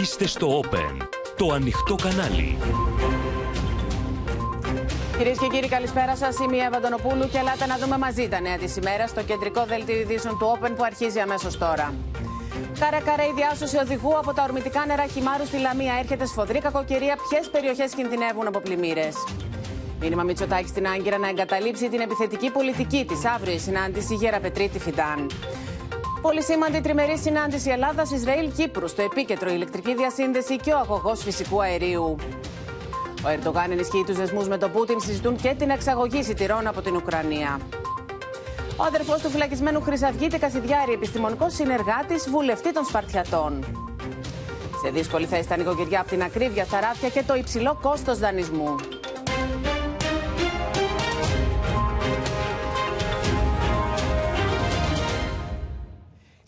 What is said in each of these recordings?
Είστε στο Open, το ανοιχτό κανάλι. Κυρίες και κύριοι, καλησπέρα σας. Είμαι η Εύα Αντωνοπούλου και ελάτε να δούμε μαζί τα νέα της ημέρας στο κεντρικό δελτίο ειδήσεων του Open που αρχίζει αμέσως τώρα. Κάρα καρέ η διάσωση οδηγού από τα ορμητικά νερά χυμάρου στη Λαμία. Έρχεται σφοδρή κακοκαιρία. Ποιες περιοχές κινδυνεύουν από πλημμύρες; Μήνυμα Μητσοτάκη στην Άγκυρα να εγκαταλείψει την επιθετική πολιτική της. Αύριο η συνάντηση Γέρα Πετρίτη Φιντάν. Πολύ σήμαντη τριμερή συνάντηση Ελλάδα-Ισραήλ-Κύπρου. Στο επίκεντρο η ηλεκτρική διασύνδεση και ο αγωγός φυσικού αερίου. Ο Ερντογάν ενισχύει τους δεσμούς με τον Πούτιν, συζητούν και την εξαγωγή σιτηρών από την Ουκρανία. Ο αδερφός του φυλακισμένου Χρυσαυγίτη Κασιδιάρη, επιστημονικός συνεργάτης, βουλευτή των Σπαρτιατών. Σε δύσκολη θέση τα νοικοκυριά από την ακρίβεια στα ράφια και το υψηλό κόστος δανεισμού.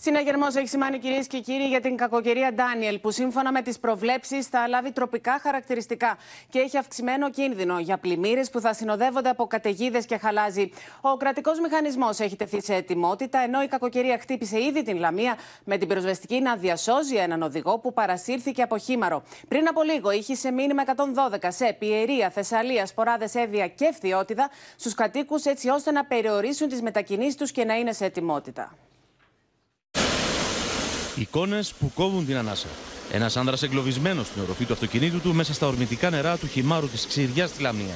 Συναγερμό έχει σημάνει κυρίες και κύριοι για την κακοκαιρία Ντάνιελ, που σύμφωνα με τις προβλέψεις θα λάβει τροπικά χαρακτηριστικά και έχει αυξημένο κίνδυνο για πλημμύρες που θα συνοδεύονται από καταιγίδες και χαλάζι. Ο κρατικός μηχανισμός έχει τεθεί σε ετοιμότητα, ενώ η κακοκαιρία χτύπησε ήδη την Λαμία με την πυροσβεστική να διασώζει έναν οδηγό που παρασύρθηκε από χήμαρο. Πριν από λίγο είχε σε μήνυμα 112 σε Πιερία, Θεσσαλία, Σποράδες, Εύβοια και Φθιώτιδα στους κατοίκους έτσι ώστε να περιορίσουν τις μετακινήσεις τους και να είναι σε ετοιμότητα. Εικόνες που κόβουν την ανάσα. Ένας άνδρας εγκλωβισμένος στην οροφή του αυτοκινήτου του μέσα στα ορμητικά νερά του χυμάρου της Ξηριά στη Λαμία.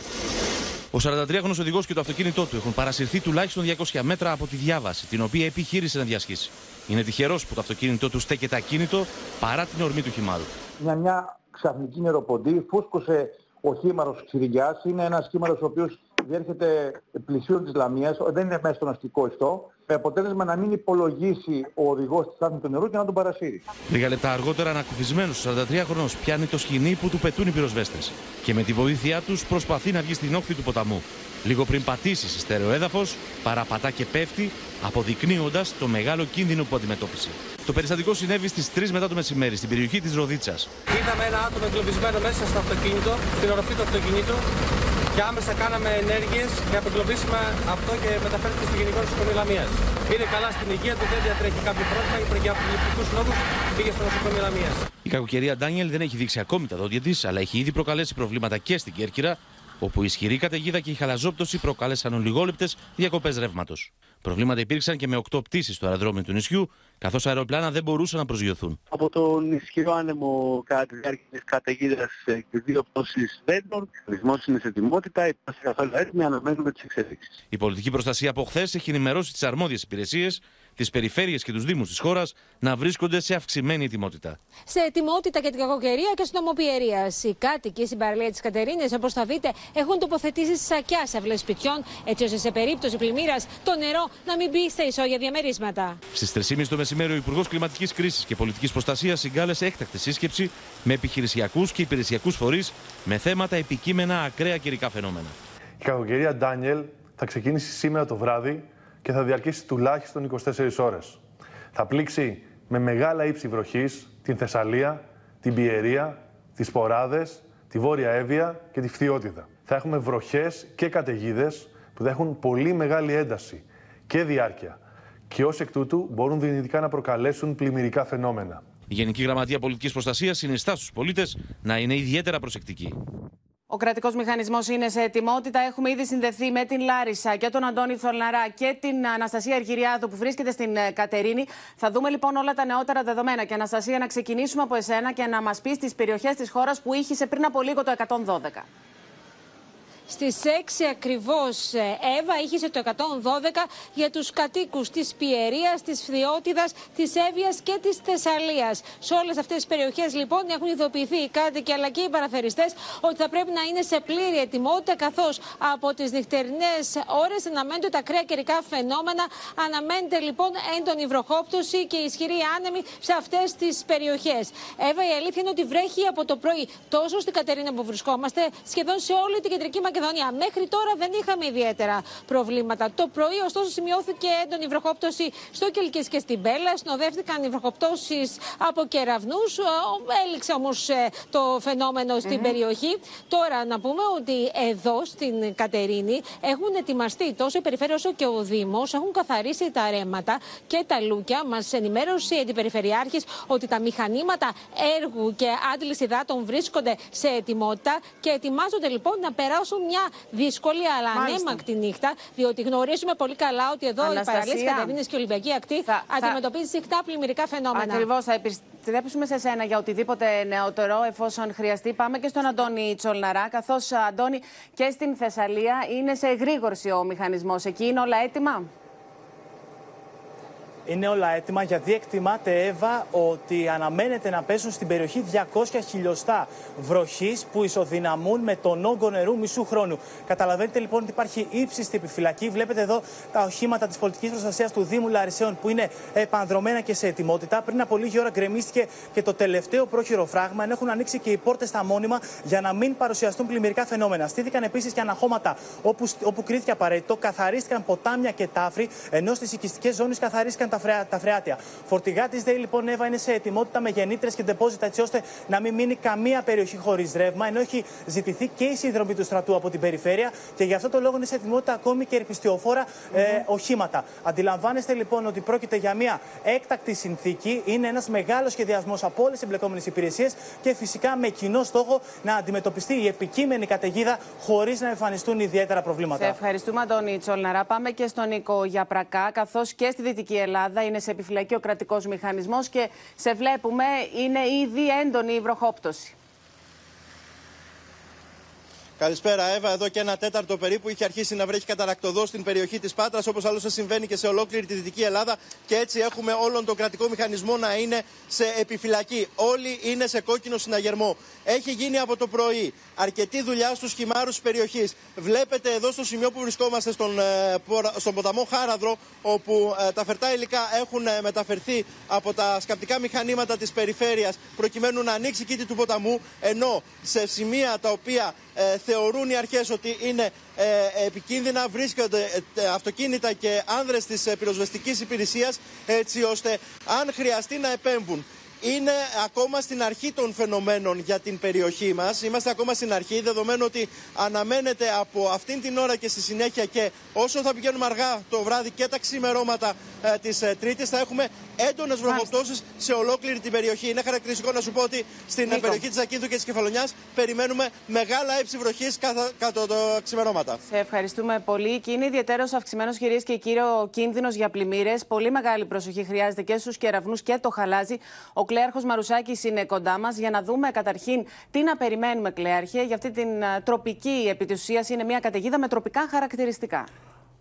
Ο 43χρονο οδηγός και το αυτοκίνητό του έχουν παρασυρθεί τουλάχιστον 200 μέτρα από τη διάβαση, την οποία επιχείρησε να διασχίσει. Είναι τυχερός που το αυτοκίνητό του στέκεται ακίνητο παρά την ορμή του χυμάρου. Για μια ξαφνική νεροποντή φούσκωσε ο χήμαρο Ξηριά. Είναι ένας χήμαρο ο οποίος διέρχεται πλησίων της Λαμίας, δεν είναι μέσα στον αστικό ιστό με αποτέλεσμα να μην υπολογίσει ο οδηγός της στάθμη του νερού και να τον παρασύρει. Λίγα λεπτά αργότερα, ανακουφισμένος 43χρονο πιάνει το σκηνή που του πετούν οι πυροσβέστες και με τη βοήθειά τους προσπαθεί να βγει στην όχθη του ποταμού. Λίγο πριν πατήσει σε στέρεο έδαφος, παραπατά και πέφτει, αποδεικνύοντας το μεγάλο κίνδυνο που αντιμετώπισε. Το περιστατικό συνέβη στις 3 μετά το μεσημέρι στην περιοχή της Ροδίτσας. Είδαμε ένα άτομο εγκλωβισμένο μέσα στο αυτοκίνητο, στην οροφή του αυτοκινήτου και άμεσα κάναμε ενέργειες για να απεγκλωβίσουμε αυτό και μεταφέρθηκε στο Γενικό Νοσοκομείο Λαμίας. Είναι καλά στην υγεία του, δεν διατρέχει κάποιο πρόβλημα για απολυπτικού λόγους πήγε στο νοσοκομείο Λαμίας. Η κακοκαιρία Ντάνιελ δεν έχει δείξει ακόμη τα δόντια της, αλλά έχει ήδη προκαλέσει προβλήματα και στην Κέρκυρα, όπου η ισχυρή καταιγίδα και η χαλαζόπτωση προκάλεσαν ολιγόλεπτε διακοπές ρεύματος. Προβλήματα υπήρξαν και με οκτώ πτήσεις στο αεροδρόμιο του νησιού, καθώς αεροπλάνα δεν μπορούσαν να προσγειωθούν. Από τον ισχυρό άνεμο κατά τη διάρκεια της καταιγίδας και δύο πτώσεις βέντων, ο ρυθμός είναι σε ετοιμότητα, είμαστε καθόλου έτοιμοι, αναμένουμε τις εξέλιξει. Η πολιτική προστασία από χθες έχει ενημερώσει τις αρμόδιες υπηρεσίες τις περιφέρειες και τους Δήμους της χώρας να βρίσκονται σε αυξημένη ετοιμότητα. Σε ετοιμότητα για την κακοκαιρία και στην ομοπιερία. Οι κάτοικοι στην παραλία της Κατερίνη, όπως θα δείτε, έχουν τοποθετήσει σακιά σε αυλές σπιτιών, έτσι ώστε σε περίπτωση πλημμύρας το νερό να μην μπει στα ισόγεια διαμερίσματα. Στις 3.30 το μεσημέρι, ο Υπουργός Κλιματικής Κρίσης και Πολιτικής Προστασίας συγκάλεσε έκτακτη σύσκεψη με επιχειρησιακούς και υπηρεσιακούς φορείς με θέματα επικείμενα ακραία καιρικά φαινόμενα. Η κακοκαιρία Ντάνιελ θα ξεκίνησει σήμερα το βράδυ και θα διαρκήσει τουλάχιστον 24 ώρες. Θα πλήξει με μεγάλα ύψη βροχής την Θεσσαλία, την Πιερία, τις Ποράδες, τη Βόρεια Εύβοια και τη Φθιώτιδα. Θα έχουμε βροχές και καταιγίδες που θα έχουν πολύ μεγάλη ένταση και διάρκεια και ως εκ τούτου μπορούν δυνητικά να προκαλέσουν πλημμυρικά φαινόμενα. Η Γενική Γραμματεία Πολιτικής Προστασίας συνιστά στους πολίτες να είναι ιδιαίτερα προσεκτικοί. Ο κρατικός μηχανισμός είναι σε ετοιμότητα. Έχουμε ήδη συνδεθεί με την Λάρισα και τον Αντώνη Θολναρά και την Αναστασία Αργυριάδου που βρίσκεται στην ε, Κατερίνη. Θα δούμε λοιπόν όλα τα νεότερα δεδομένα. Και Αναστασία, να ξεκινήσουμε από εσένα και να μας πεις τις περιοχές της χώρας που είχε πριν από λίγο το 112. Στις 6 ακριβώς, ε, Εύα, είχες το 112 για τους κατοίκους της Πιερίας, της Φθιώτιδας, της Εύβοιας και της Θεσσαλίας. Σε όλες αυτές τις περιοχές, λοιπόν, έχουν ειδοποιηθεί οι κάτοικοι αλλά και οι παραθεριστές ότι θα πρέπει να είναι σε πλήρη ετοιμότητα, καθώς από τις νυχτερινές ώρες αναμένονται τα ακραία καιρικά φαινόμενα. Αναμένεται λοιπόν έντονη βροχόπτωση και ισχυρή άνεμη σε αυτές τις περιοχές. Εύα, η αλήθεια είναι ότι βρέχει από το πρωί τόσο στην Κατερίνα που βρισκόμαστε, σχεδόν σε όλη την κεντρική Μακεδονία Μακεδονία. Μέχρι τώρα δεν είχαμε ιδιαίτερα προβλήματα. Το πρωί, ωστόσο, σημειώθηκε έντονη βροχόπτωση στο Κελκή και στην Πέλα. Συνοδεύτηκαν οι βροχοπτώσεις από κεραυνούς. Έληξε όμως το φαινόμενο στην περιοχή. Τώρα, να πούμε ότι εδώ στην Κατερίνη έχουν ετοιμαστεί τόσο η περιφέρεια όσο και ο Δήμος. Έχουν καθαρίσει τα ρέματα και τα λούκια. Μας ενημέρωσε η Αντιπεριφερειάρχης ότι τα μηχανήματα έργου και άντληση υδάτων βρίσκονται σε ετοιμότητα και ετοιμάζονται λοιπόν να περάσουν μια δύσκολη αλλά ανέμακτη νύχτα. Διότι γνωρίζουμε πολύ καλά ότι εδώ Αναστασία. οι παραλίες Κατερίνη και η Ολυμπιακή Ακτή Θα- θα- αντιμετωπίζεις συχνά πλημμυρικά φαινόμενα. Ακριβώς. Θα επιστρέψουμε σε σένα για οτιδήποτε νεότερο, εφόσον χρειαστεί. Πάμε και στον Αντώνη Τσολναρά. Καθώς, Αντώνη, και στην Θεσσαλία είναι σε εγρήγορση ο μηχανισμός. Εκεί είναι όλα έτοιμα; Είναι όλα έτοιμα γιατί εκτιμάται, Εύα, ότι αναμένεται να πέσουν στην περιοχή 200 χιλιοστά βροχής που ισοδυναμούν με τον όγκο νερού μισού χρόνου. Καταλαβαίνετε λοιπόν ότι υπάρχει ύψιστη επιφυλακή. Βλέπετε εδώ τα οχήματα της πολιτικής προστασίας του Δήμου Λαρισαίων που είναι επανδρομένα και σε ετοιμότητα. Πριν από λίγη ώρα γκρεμίστηκε και το τελευταίο πρόχειρο φράγμα, ενώ έχουν ανοίξει και οι πόρτες στα μόνιμα για να μην παρουσιαστούν πλημμυρικά φαινόμενα. Στήθηκαν επίσης και αναχώματα όπου, όπου κρίθηκε απαραίτητο, καθαρίστηκαν ποτάμια και τάφρη, ενώ στις οικιστικές ζώνες καθαρίστηκαν τα, φρεά, τα φρεάτια. Φορτηγά της ΔΕΗ λοιπόν Εύα είναι σε ετοιμότητα με γεννήτρες και ντεπόζιτα έτσι ώστε να μην μείνει καμία περιοχή χωρίς ρεύμα, ενώ έχει ζητηθεί και η σύνδρομη του στρατού από την περιφέρεια και γι' αυτό το λόγο είναι σε ετοιμότητα ακόμη και ερπιστιοφόρα ε, οχήματα. Αντιλαμβάνεστε λοιπόν ότι πρόκειται για μια έκτακτη συνθήκη, είναι ένας μεγάλος σχεδιασμός από όλες τις εμπλεκόμενες υπηρεσίες και φυσικά με κοινό στόχο να αντιμετωπιστεί η επικείμενη καταιγίδα χωρίς να εμφανιστούν ιδιαίτερα προβλήματα. Σε ευχαριστούμε, Αντώνη Τσολναρά. Πάμε και στον Νίκο Γιαπρακά, καθώς και στη Δυτική Ελλάδα είναι σε επιφυλακή ο κρατικός μηχανισμός και σε βλέπουμε, είναι ήδη έντονη η βροχόπτωση. Καλησπέρα, Εύα. Εδώ και ένα τέταρτο περίπου είχε αρχίσει να βρέχει καταρακτοδός στην περιοχή της Πάτρας, όπως άλλωστε συμβαίνει και σε ολόκληρη τη Δυτική Ελλάδα. Και έτσι έχουμε όλον τον κρατικό μηχανισμό να είναι σε επιφυλακή. Όλοι είναι σε κόκκινο συναγερμό. Έχει γίνει από το πρωί αρκετή δουλειά στους χυμάρους της περιοχής. Βλέπετε εδώ στο σημείο που βρισκόμαστε, στον, ε, πορα- στον ποταμό Χάραδρο, όπου ε, τα φερτά υλικά έχουν ε, μεταφερθεί από τα σκαπτικά μηχανήματα της περιφέρειας προκειμένου να ανοίξει η κήτη του ποταμού. Ενώ σε σημεία τα οποία ε, θεωρούν οι αρχές ότι είναι ε, επικίνδυνα βρίσκονται ε, αυτοκίνητα και άνδρες της ε, πυροσβεστικής υπηρεσίας έτσι ώστε αν χρειαστεί να επέμβουν. Είναι ακόμα στην αρχή των φαινομένων για την περιοχή μας. Είμαστε ακόμα στην αρχή, δεδομένου ότι αναμένεται από αυτήν την ώρα και στη συνέχεια και όσο θα πηγαίνουμε αργά το βράδυ και τα ξημερώματα ε, της ε, Τρίτης θα έχουμε έντονες βροχοπτώσεις σε ολόκληρη την περιοχή. Είναι χαρακτηριστικό να σου πω ότι στην ε, Νίκο. περιοχή της Ακίνθου και της Κεφαλονιάς περιμένουμε μεγάλα ύψη βροχής κατά, κατά το ξημερώματα. Σε ευχαριστούμε πολύ. Και είναι ιδιαίτερος αυξημένος, κυρίες και κύριοι, ο κίνδυνος για πλημμύρες. Πολύ μεγάλη προσοχή χρειάζεται και στους κεραυνούς και το χαλάζι. Ο Κλέαρχος Μαρουσάκης είναι κοντά μας για να δούμε καταρχήν τι να περιμένουμε, Κλέαρχε, για αυτή την α, τροπική επί της ουσίας είναι μια καταιγίδα με τροπικά χαρακτηριστικά.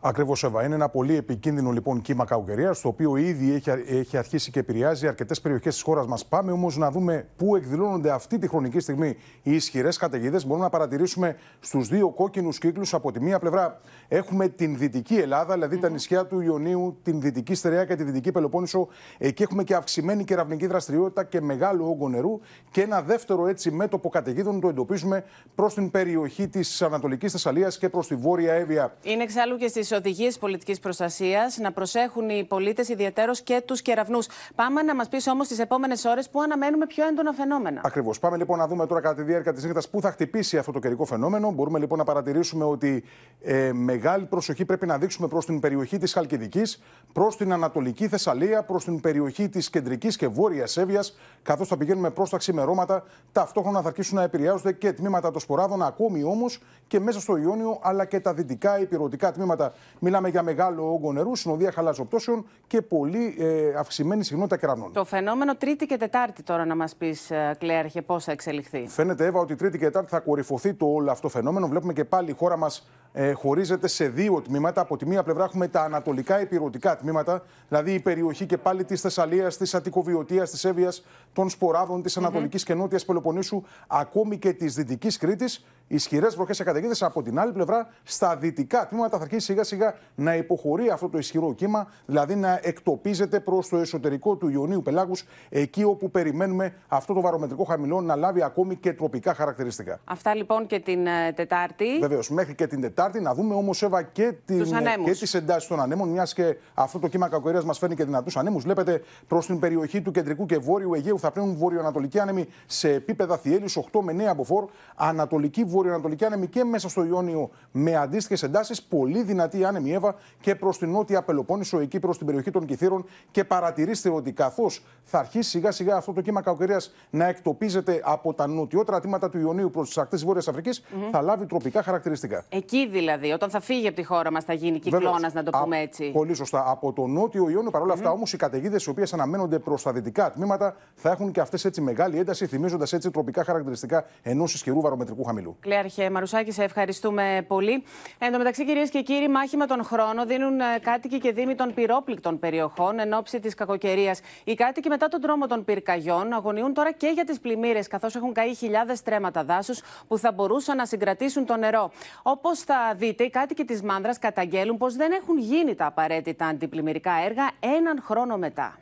Ακριβώς, Εύα. Είναι ένα πολύ επικίνδυνο λοιπόν κύμα καουκαιρία, το οποίο ήδη έχει, έχει αρχίσει και επηρεάζει αρκετές περιοχές της χώρας μας. Πάμε όμως να δούμε πού εκδηλώνονται αυτή τη χρονική στιγμή οι ισχυρές καταιγίδες. Μπορούμε να παρατηρήσουμε στους δύο κόκκινους κύκλους. Από τη μία πλευρά έχουμε την δυτική Ελλάδα, δηλαδή τα νησιά του Ιωνίου, την δυτική Στερεά και τη δυτική Πελοπόννησο. Εκεί έχουμε και αυξημένη κεραυνική δραστηριότητα και μεγάλο όγκο νερού. Και ένα δεύτερο έτσι μέτωπο καταιγίδων το εντοπίζουμε προς την περιοχή της Ανατολικής Θεσσαλίας και προς τη Βόρεια Εύβοια. Είναι εξάλλου και στις οδηγίες πολιτικής προστασίας να προσέχουν οι πολίτες ιδιαίτερως και τους κεραυνούς. Πάμε να μας πεις όμως τις επόμενες ώρες που αναμένουμε πιο έντονα φαινόμενα. Ακριβώς. Πάμε λοιπόν να δούμε τώρα κατά τη διάρκεια της νύχτας πού θα χτυπήσει αυτό το καιρικό φαινόμενο. Μπορούμε λοιπόν να παρατηρήσουμε ότι ε, μεγάλη προσοχή πρέπει να δείξουμε προς την περιοχή της Χαλκιδικής, προς την Ανατολική Θεσσαλία, προς την περιοχή της Κεντρικής και Βόρειας Εύβοιας, καθώς θα πηγαίνουμε προς τα ξημερώματα. Ταυτόχρονα θα αρχίσουν να επηρεάζονται και τμήματα των σποράδων, ακόμη όμως και μέσα στο Ιόνιο, αλλά και τα δυτικά υπηρετικά τμήματα. Μιλάμε για μεγάλο όγκο νερού, συνοδεία χαλαζοπτώσεων και πολύ ε, αυξημένη συχνότητα κεραυνών. Το φαινόμενο Τρίτη και Τετάρτη τώρα να μας πεις, Κλέαρχε, πώς θα εξελιχθεί; Φαίνεται, Εύα, ότι Τρίτη και Τετάρτη θα κορυφωθεί το όλο αυτό φαινόμενο. Βλέπουμε και πάλι η χώρα μας ε, χωρίζεται σε δύο τμήματα. Από τη μία πλευρά έχουμε τα ανατολικά υπηρετικά τμήματα, δηλαδή η περιοχή και πάλι της Θεσσαλίας, της Αττικοβιωτίας, της Εύβοιας, των Σποράδων, της Ανατολικής και Νότιας Πελοποννήσου, ακόμη και της Δυτικής Κρήτης. Ισχυρές βροχές και καταιγίδε. Από την άλλη πλευρά, στα δυτικά τμήματα θα αρχίσει σιγά σιγά να υποχωρεί αυτό το ισχυρό κύμα, δηλαδή να εκτοπίζεται προς το εσωτερικό του Ιωνίου Πελάγους, εκεί όπου περιμένουμε αυτό το βαρομετρικό χαμηλό να λάβει ακόμη και τροπικά χαρακτηριστικά. Αυτά λοιπόν και την ε, Τετάρτη. Βεβαίως, μέχρι και την Τετάρτη να δούμε όμως, Εύα, και, την, και τις εντάσεις των ανέμων, μιας και αυτό το κύμα κακοκαιρία μας φέρνει και δυνατούς ανέμους. Βλέπετε προς την περιοχή του κεντρικού και βόρειου Αιγαίου θα πλέουν βορειοανατολική άνεμη σε επίπεδα θιέλη 8 με 9 από φόρ, ανατολική βορειοανατολική άνεμη και μέσα στο Ιόνιο με αντίστοιχες εντάσεις. Πολύ δυνατή άνεμη Εύα και προς την νότια Πελοπόννησο, εκεί προς την περιοχή των Κυθύρων. Και παρατηρήστε ότι καθώς θα αρχίσει σιγά σιγά αυτό το κύμα κακοκαιρίας να εκτοπίζεται από τα νοτιότερα τμήματα του Ιωνίου προς τις ακτές Βόρειας Αφρικής, θα λάβει τροπικά χαρακτηριστικά. Εκεί δηλαδή, όταν θα φύγει από τη χώρα μας, θα γίνει κυκλώνας, να το πούμε έτσι. πολύ σωστά. Από το νότιο Ιόνιο, παρόλα αυτά όμως, οι καταιγίδες οι οποίες αναμένονται προς τα δυτικά τμήματα θα έχουν και αυτές έτσι μεγάλη ένταση, θυμίζοντας έτσι τροπικά χαρακτηριστικά ενός ισχυρού βαρομετρικού χαμηλού. Κλέαρχε Μαρουσάκη, σε ευχαριστούμε πολύ. Εν τω μεταξύ, κυρίες και κύριοι, μάχη με τον χρόνο δίνουν ε, κάτοικοι και δήμοι των πυρόπληκτων περιοχών εν ώψη της κακοκαιρίας. Οι κάτοικοι μετά τον δρόμο των πυρκαγιών αγωνιούν τώρα και για τις πλημμύρες, καθώς έχουν καεί χιλιάδες στρέμματα δάσους που θα μπορούσαν να συγκρατήσουν το νερό. Όπως θα δείτε, οι κάτοικοι της Μάνδρας καταγγέλουν πως δεν έχουν γίνει τα απαραίτητα αντιπλημμυρικά έργα έναν χρόνο μετά.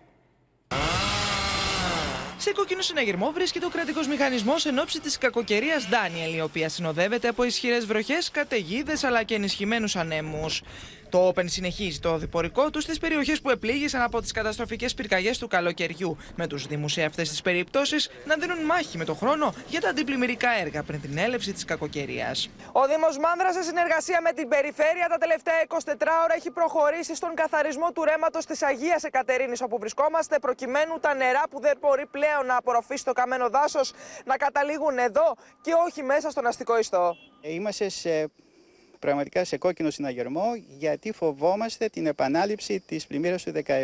Σε κόκκινο συναγερμό βρίσκεται ο κρατικός μηχανισμός εν ώψη της κακοκαιρίας Ντάνιελ, η οποία συνοδεύεται από ισχυρές βροχές, καταιγίδες αλλά και ενισχυμένους ανέμους. Το Open συνεχίζει το διπορικό τους στις περιοχές που επλήγησαν από τις καταστροφικές πυρκαγιές του καλοκαιριού, με τους Δήμους σε αυτές τις περιπτώσεις να δίνουν μάχη με το χρόνο για τα αντιπλημμυρικά έργα πριν την έλευση της κακοκαιρίας. Ο Δήμος Μάνδρας, σε συνεργασία με την Περιφέρεια, τα τελευταία 24 ώρα έχει προχωρήσει στον καθαρισμό του ρέματος της Αγίας Εκατερίνης, όπου βρισκόμαστε, προκειμένου τα νερά που δεν μπορεί πλέον να απορροφήσει το καμένο δάσος να καταλήγουν εδώ και όχι μέσα στον αστικό ιστό. Είμαστε σε πραγματικά σε κόκκινο συναγερμό γιατί φοβόμαστε την επανάληψη της πλημμύρας του 17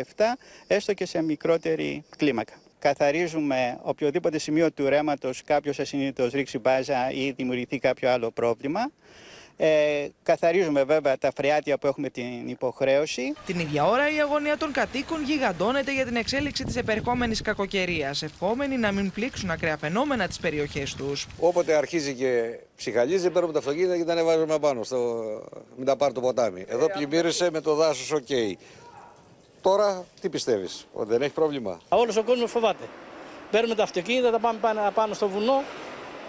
έστω και σε μικρότερη κλίμακα. Καθαρίζουμε οποιοδήποτε σημείο του ρέματος κάποιος ασυνείδητος ρίξει μπάζα ή δημιουργηθεί κάποιο άλλο πρόβλημα. Ε, καθαρίζουμε βέβαια τα φρεάτια που έχουμε την υποχρέωση. Την ίδια ώρα η αγωνία των κατοίκων γιγαντώνεται για την εξέλιξη της επερχόμενης κακοκαιρίας, ευχόμενοι να μην πλήξουν ακραία φαινόμενα τις περιοχές τους. Όποτε αρχίζει και ψυχαλίζει, παίρνουμε τα αυτοκίνητα και τα ανεβάζουμε πάνω, στο... μην τα πάρει το ποτάμι. Εδώ πλημμύρισε με το δάσος, OK. Okay. Τώρα τι πιστεύεις, ότι δεν έχει πρόβλημα; Όλο ο κόσμος φοβάται. Παίρνουμε τα αυτοκίνητα, τα πάμε πάνω στο βουνό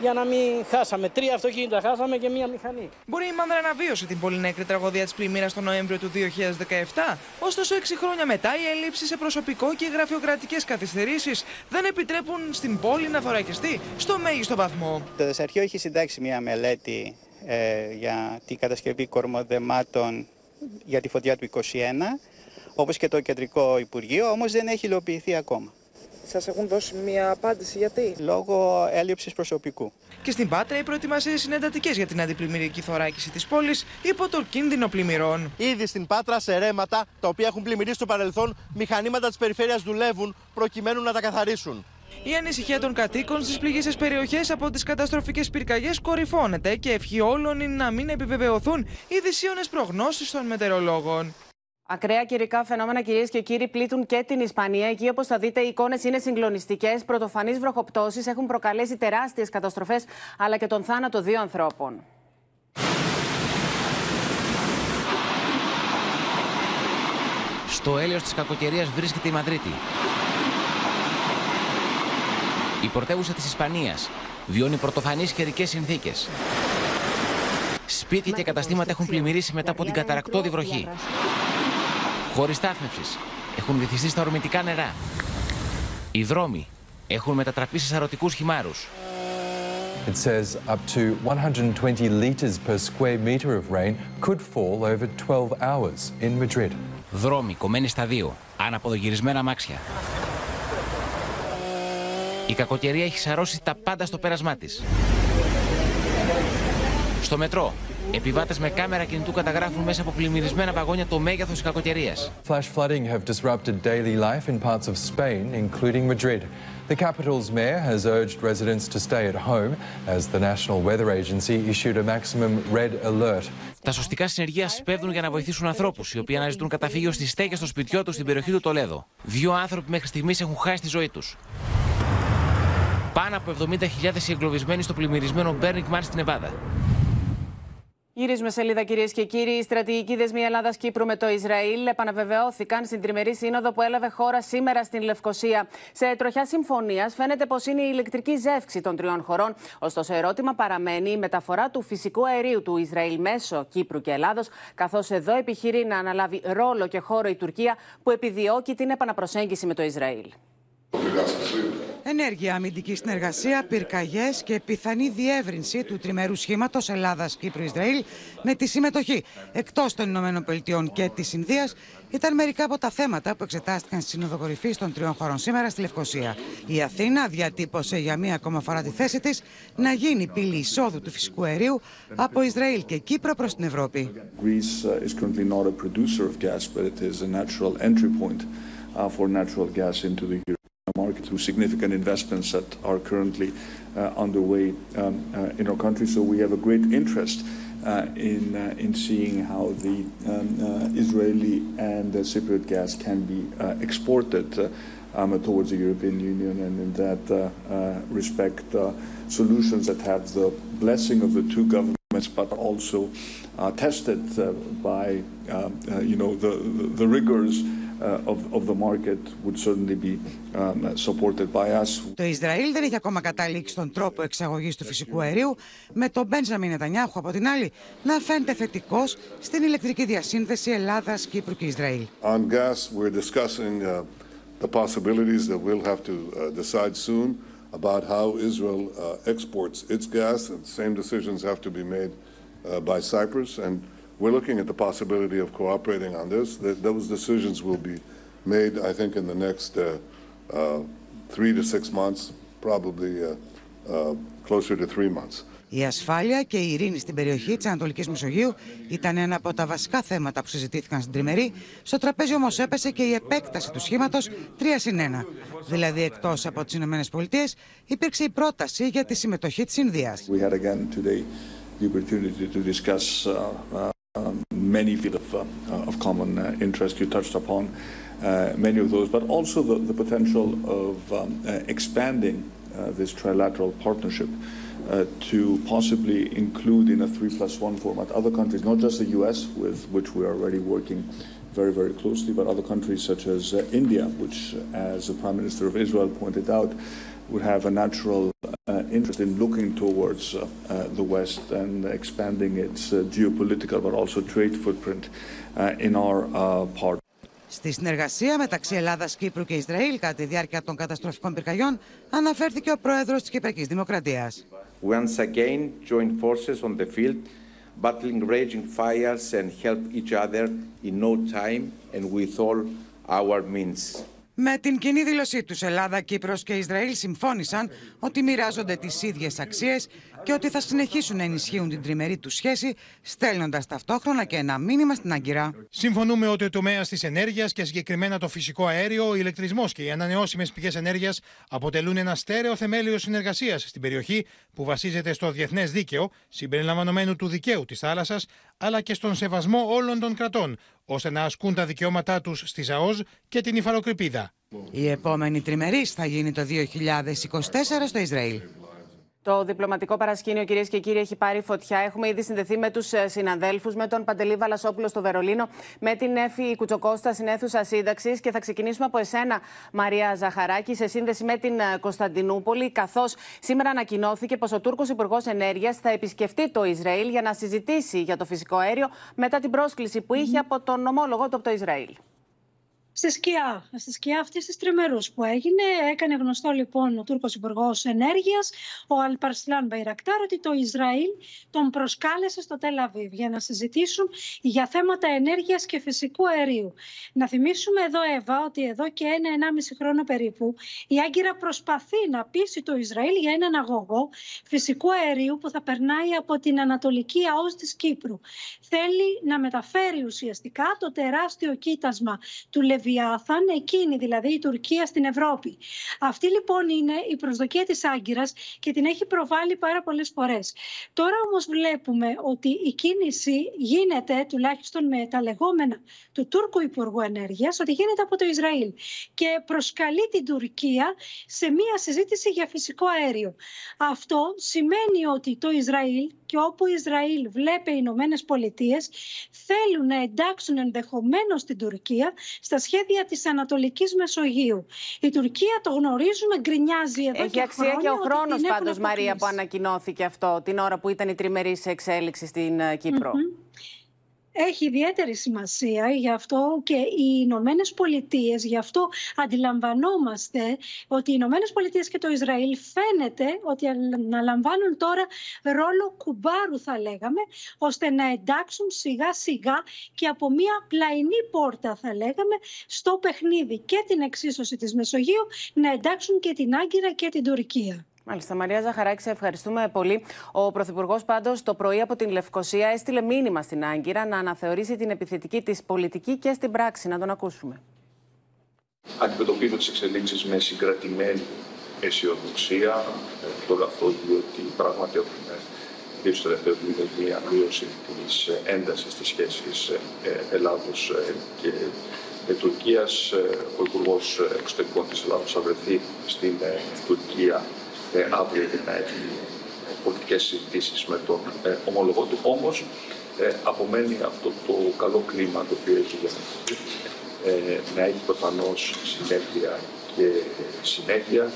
για να μην χάσαμε. Τρία αυτοκίνητα χάσαμε και μία μηχανή. Μπορεί η Μάνδρα να βίωσε την πολύ νέκρη τραγωδία της πλημμύρας τον Νοέμβριο του 2017. Ωστόσο, έξι χρόνια μετά, οι ελλείψεις σε προσωπικό και οι γραφειοκρατικές καθυστερήσεις δεν επιτρέπουν στην πόλη να θωρακιστεί στο μέγιστο βαθμό. Το Δεσαρχείο έχει συντάξει μία μελέτη ε, για την κατασκευή κορμοδεμάτων για τη φωτιά του 2021, όπως και το Κεντρικό Υπουργείο, όμως δεν έχει υλοποιηθεί ακόμα. Σας έχουν δώσει μια απάντηση γιατί; Λόγω έλλειψης προσωπικού. Και στην Πάτρα οι προετοιμασίες είναι εντατικές για την αντιπλημμυρική θωράκιση της πόλης υπό το κίνδυνο πλημμυρών. Ήδη στην Πάτρα σε ρέματα τα οποία έχουν πλημμυρίσει στο παρελθόν, μηχανήματα της περιφέρειας δουλεύουν προκειμένου να τα καθαρίσουν. Η ανησυχία των κατοίκων στις πληγήσεις περιοχές από τις καταστροφικές πυρκαγιές κορυφώνεται και ευχή όλων είναι να μην επιβεβαιωθούν οι δυσίωνες προγνώσεις των μετεωρολόγων. Ακραία καιρικά φαινόμενα, κυρίες και κύριοι, πλήττουν και την Ισπανία. Εκεί, όπως θα δείτε, οι εικόνες είναι συγκλονιστικές. Πρωτοφανείς βροχοπτώσεις έχουν προκαλέσει τεράστιες καταστροφές, αλλά και τον θάνατο δύο ανθρώπων. Στο έλεος της κακοκαιρίας βρίσκεται η Μαδρίτη. Η πρωτεύουσα της Ισπανίας βιώνει πρωτοφανείς καιρικές συνθήκες. Σπίτια και καταστήματα έχουν πλημμυρίσει μετά από την καταρακτώδη βροχή χώροι στάθμευσης έχουν βυθιστεί στα ορμητικά νερά. Οι δρόμοι έχουν μετατραπεί σε σαρωτικούς χυμάρους. It says up to 120 liters per square meter of rain could fall over 12 hours in Madrid. Δρόμοι κομμένοι στα δύο, αναποδογυρισμένα αμάξια. Η κακοκαιρία έχει σαρώσει τα πάντα στο πέρασμά της. Στο μετρό, Επιβάτες με κάμερα κινητού καταγράφουν μέσα από πλημμυρισμένα βαγόνια το μέγεθος της κακοκαιρίας. Flash flooding have disrupted daily life in parts of Spain, including Madrid. The capital's mayor has urged residents to stay at home as the National Weather Agency issued a maximum red alert. Τα σωστικά συνεργεία σπέβδουν για να βοηθήσουν ανθρώπους οι οποίοι αναζητούν καταφύγιο στις στέγε στο σπιτιό τους στην περιοχή του Τολέδο. Δύο άνθρωποι μέχρι στιγμής έχουν χάσει τη ζωή τους. Πάνω από 70.000 εγκλωβισμένοι στο πλημμυρισμένο Burning Man στην Εβάδα. Γυρίζουμε σελίδα κυρίες και κύριοι. Οι στρατηγικοί δεσμοί Ελλάδα-Κύπρου με το Ισραήλ επαναβεβαιώθηκαν στην τριμερή σύνοδο που έλαβε χώρα σήμερα στην Λευκοσία. Σε τροχιά συμφωνίας φαίνεται πως είναι η ηλεκτρική ζεύξη των τριών χωρών. Ωστόσο, ερώτημα παραμένει η μεταφορά του φυσικού αερίου του Ισραήλ μέσω Κύπρου και Ελλάδος, καθώς εδώ επιχειρεί να αναλάβει ρόλο και χώρο η Τουρκία που επιδιώκει την επαναπροσέγγιση με το Ισραήλ. Ενέργεια, αμυντική συνεργασία, πυρκαγιές και πιθανή διεύρυνση του τριμερού σχήματος Ελλάδα-Κύπρου-Ισραήλ με τη συμμετοχή εκτός των Ηνωμένων Πολιτειών και της Ινδίας ήταν μερικά από τα θέματα που εξετάστηκαν στη Σύνοδο Κορυφής των τριών χωρών σήμερα στη Λευκοσία. Η Αθήνα διατύπωσε για μία ακόμα φορά τη θέση της να γίνει πύλη εισόδου του φυσικού αερίου από Ισραήλ και Κύπρο προς την Ευρώπη. Market through significant investments that are currently uh, underway um, uh, in our country. So we have a great interest uh, in uh, in seeing how the um, uh, Israeli and Cypriot gas can be uh, exported um, towards the European Union, and in that respect, solutions that have the blessing of the two governments, but also tested by you know the, the rigors. Of, the market would certainly be um, supported by us. Το Ισραήλ δεν έχει ακόμα καταλήξει τον τρόπο εξαγωγής του φυσικού αερίου, με τον Μπέντζαμιν Νετανιάχου από την άλλη να φαίνεται θετικό στην ηλεκτρική διασύνδεση Ελλάδας, Κύπρου και Ισραήλ. On gas, we're discussing uh, the possibilities that we'll have to uh, decide soon about how Israel uh, exports its gas, and the same decisions have to be made uh, by Cyprus and We're looking at the possibility of cooperating on this. Those decisions will be made, I think, in the next uh, uh, three to six months, probably uh, uh, closer to three months. Η ασφάλεια και η ειρήνη στην περιοχή της Ανατολικής Μεσογείου ήταν ένα από τα βασικά θέματα που συζητήθηκαν στην τριμερή. Στο τραπέζι όμως έπεσε και η επέκταση του σχήματος 3 συν 1. Δηλαδή, εκτός από τις ΗΠΑ, υπήρξε η πρόταση για τη συμμετοχή της Ινδίας. Um, many fields of, uh, of common uh, interest. You touched upon uh, many of those, but also the, the potential of um, expanding this trilateral partnership uh, to possibly include in a three plus one format other countries, not just the US, with which we are already working very, very closely, but other countries such as uh, India, which, as the Prime Minister of Israel pointed out, would have a natural uh, interest in looking towards uh, uh, the West and expanding its geopolitical but also trade footprint in our part. Στη συνεργασία μεταξύ Ελλάδα, Κύπρου και Ισραήλ κατά τη διάρκεια των καταστροφικών πυρκαγιών αναφέρθηκε ο πρόεδρο τη Κυπριακή Δημοκρατία. Once again, join forces on the field, battling raging fires and help each other in no time and with all our means. Με την κοινή δήλωσή τους, Ελλάδα, Κύπρος και Ισραήλ συμφώνησαν ότι μοιράζονται τις ίδιες αξίες και ότι θα συνεχίσουν να ενισχύουν την τριμερή τους σχέση, στέλνοντας ταυτόχρονα και ένα μήνυμα στην Άγκυρα. Συμφωνούμε ότι ο τομέας της ενέργειας και συγκεκριμένα το φυσικό αέριο, ο ηλεκτρισμός και οι ανανεώσιμες πηγές ενέργειας αποτελούν ένα στέρεο θεμέλιο συνεργασίας στην περιοχή που βασίζεται στο διεθνές δίκαιο, συμπεριλαμβανομένου του δικαίου της θάλασσας, αλλά και στον σεβασμό όλων των κρατών, ώστε να ασκούν τα δικαιώματά τους στη ΖΑΟΖ και την υφαλοκρηπίδα. Η επόμενη τριμερής θα γίνει το 2024 στο Ισραήλ. Το διπλωματικό παρασκήνιο, κυρίες και κύριοι, έχει πάρει φωτιά. Έχουμε ήδη συνδεθεί με τους ε, συναδέλφους, με τον Παντελή Βαλασόπουλο στο Βερολίνο, με την Εφη Κουτσοκώστα στην αίθουσα σύνταξης. Και θα ξεκινήσουμε από εσένα, Μαρία Ζαχαράκη, σε σύνδεση με την ε, Κωνσταντινούπολη, καθώς σήμερα ανακοινώθηκε πως ο Τούρκος Υπουργός Ενέργειας θα επισκεφτεί το Ισραήλ για να συζητήσει για το φυσικό αέριο μετά την πρόσκληση που είχε από τον ομόλογο του από το Ισραήλ στη σκιά, στη σκιά αυτής της τριμερούς που έγινε. Έκανε γνωστό λοιπόν ο Τούρκος Υπουργός Ενέργειας, ο Αλπαρσλάν Μπαϊρακτάρ, ότι το Ισραήλ τον προσκάλεσε στο Τελαβίβ για να συζητήσουν για θέματα ενέργειας και φυσικού αερίου. Να θυμίσουμε εδώ, Εύα, ότι εδώ και ένα-ενάμιση χρόνο περίπου η Άγκυρα προσπαθεί να πείσει το Ισραήλ για έναν αγωγό φυσικού αερίου που θα περνάει από την Ανατολική ΑΟΣ της Κύπρου. Θέλει να μεταφέρει ουσιαστικά το τεράστιο κοίτασμα του Λεβί Λεβιάθαν, εκείνη δηλαδή η Τουρκία στην Ευρώπη. Αυτή λοιπόν είναι η προσδοκία της Άγκυρας και την έχει προβάλει πάρα πολλές φορές. Τώρα όμως βλέπουμε ότι η κίνηση γίνεται τουλάχιστον με τα λεγόμενα του Τούρκου Υπουργού Ενέργειας ότι γίνεται από το Ισραήλ και προσκαλεί την Τουρκία σε μία συζήτηση για φυσικό αέριο. Αυτό σημαίνει ότι το Ισραήλ και όπου Ισραήλ βλέπει οι Ηνωμένες Πολιτείες θέλουν να εντάξουν ενδεχομένως την Τουρκία στα σχέδια της Ανατολικής Μεσογείου. Η Τουρκία το γνωρίζουμε, γκρινιάζει εδώ Έχει και αξία και ο χρόνος πάντως, Μαρία, αποκλείσει. που ανακοινώθηκε αυτό την ώρα που ήταν η τριμερή εξέλιξη στην ε, κυπρο Έχει ιδιαίτερη σημασία γι' αυτό και οι Ηνωμένες Πολιτείες, γι' αυτό αντιλαμβανόμαστε ότι οι Ηνωμένες Πολιτείες και το Ισραήλ φαίνεται ότι αναλαμβάνουν τώρα ρόλο κουμπάρου θα λέγαμε, ώστε να εντάξουν σιγά σιγά και από μια πλαϊνή πόρτα θα λέγαμε στο παιχνίδι και την εξίσωση της Μεσογείου να εντάξουν και την Άγκυρα και την Τουρκία. Μάλιστα, Μαρία Ζαχαράκη, σε ευχαριστούμε πολύ. Ο Πρωθυπουργός, πάντως, το πρωί από την Λευκοσία έστειλε μήνυμα στην Άγκυρα να αναθεωρήσει την επιθετική της πολιτική και στην πράξη. Να τον ακούσουμε. Αντιμετωπίζω τις εξελίξεις με συγκρατημένη αισιοδοξία. Ε, Το λέω αυτό διότι πράγματι έχουμε δει τους τελευταίους μήνες μία μείωση της ε, έντασης της σχέσης ε, Ελλάδος ε, και ε, Τουρκίας. Ε, Ο Υπουργός Εξωτερικών της Ελλάδος θα βρεθεί στην ε, Τουρκία ε, αύριο για να έχει ε, πολιτικές συζητήσεις με τον ε, ομολογό του. Όμως ε, απομένει αυτό το καλό κλίμα το οποίο έχει διαμορφωθεί ε, να έχει προφανώς συνέχεια και συνέχεια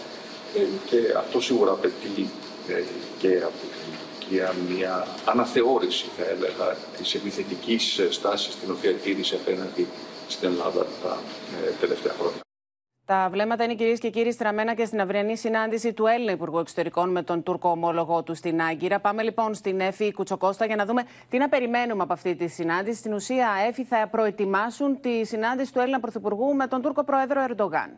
ε, και αυτό σίγουρα απαιτεί ε, και από την Τουρκία μια αναθεώρηση θα έλεγα της επιθετικής ε, στάσης την οποία τήρησε απέναντι στην Ελλάδα τα ε, τελευταία χρόνια. Τα βλέμματα είναι κυρίες και κύριοι στραμμένα και στην αυριανή συνάντηση του Έλληνα Υπουργού Εξωτερικών με τον Τούρκο ομόλογο του στην Άγκυρα. Πάμε λοιπόν στην Εφη Κουτσοκώστα για να δούμε τι να περιμένουμε από αυτή τη συνάντηση. Στην ουσία, Εφη θα προετοιμάσουν τη συνάντηση του Έλληνα Πρωθυπουργού με τον Τούρκο Πρόεδρο Ερντογάν.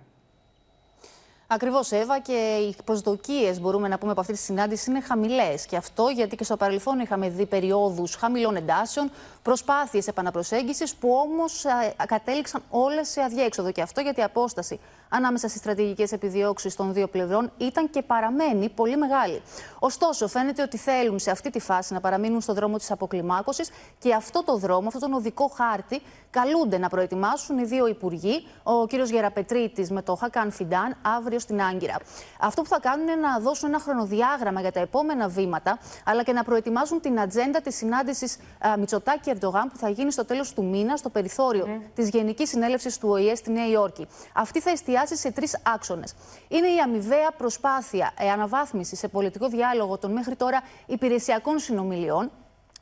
Ακριβώς, Εύα, και οι προσδοκίες, μπορούμε να πούμε, από αυτή τη συνάντηση είναι χαμηλές. Και αυτό γιατί και στο παρελθόν είχαμε δει περιόδους χαμηλών εντάσεων, προσπάθειες επαναπροσέγγισης που όμως κατέληξαν όλες σε αδιέξοδο. Και αυτό γιατί η απόσταση ανάμεσα στις στρατηγικές επιδιώξεις των δύο πλευρών ήταν και παραμένει πολύ μεγάλη. Ωστόσο, φαίνεται ότι θέλουν σε αυτή τη φάση να παραμείνουν στο δρόμο της αποκλιμάκωσης και αυτό το δρόμο, αυτόν τον οδικό χάρτη, καλούνται να προετοιμάσουν οι δύο υπουργοί, ο κ. Γεραπετρίτης με το Χακάν Φιντάν, αύριο στην Άγκυρα. Αυτό που θα κάνουν είναι να δώσουν ένα χρονοδιάγραμμα για τα επόμενα βήματα, αλλά και να προετοιμάσουν την ατζέντα της συνάντησης Μητσοτάκη Ερντογάν που θα γίνει στο τέλος του μήνα στο περιθώριο mm. της Γενικής Συνέλευσης του ΟΗΕ στη Νέα Υόρκη. Αυτή θα εστιάσει σε τρεις άξονες. Είναι η αμοιβαία προσπάθεια ε, αναβάθμιση σε πολιτικό διάλογο των μέχρι τώρα υπηρεσιακών συνομιλιών.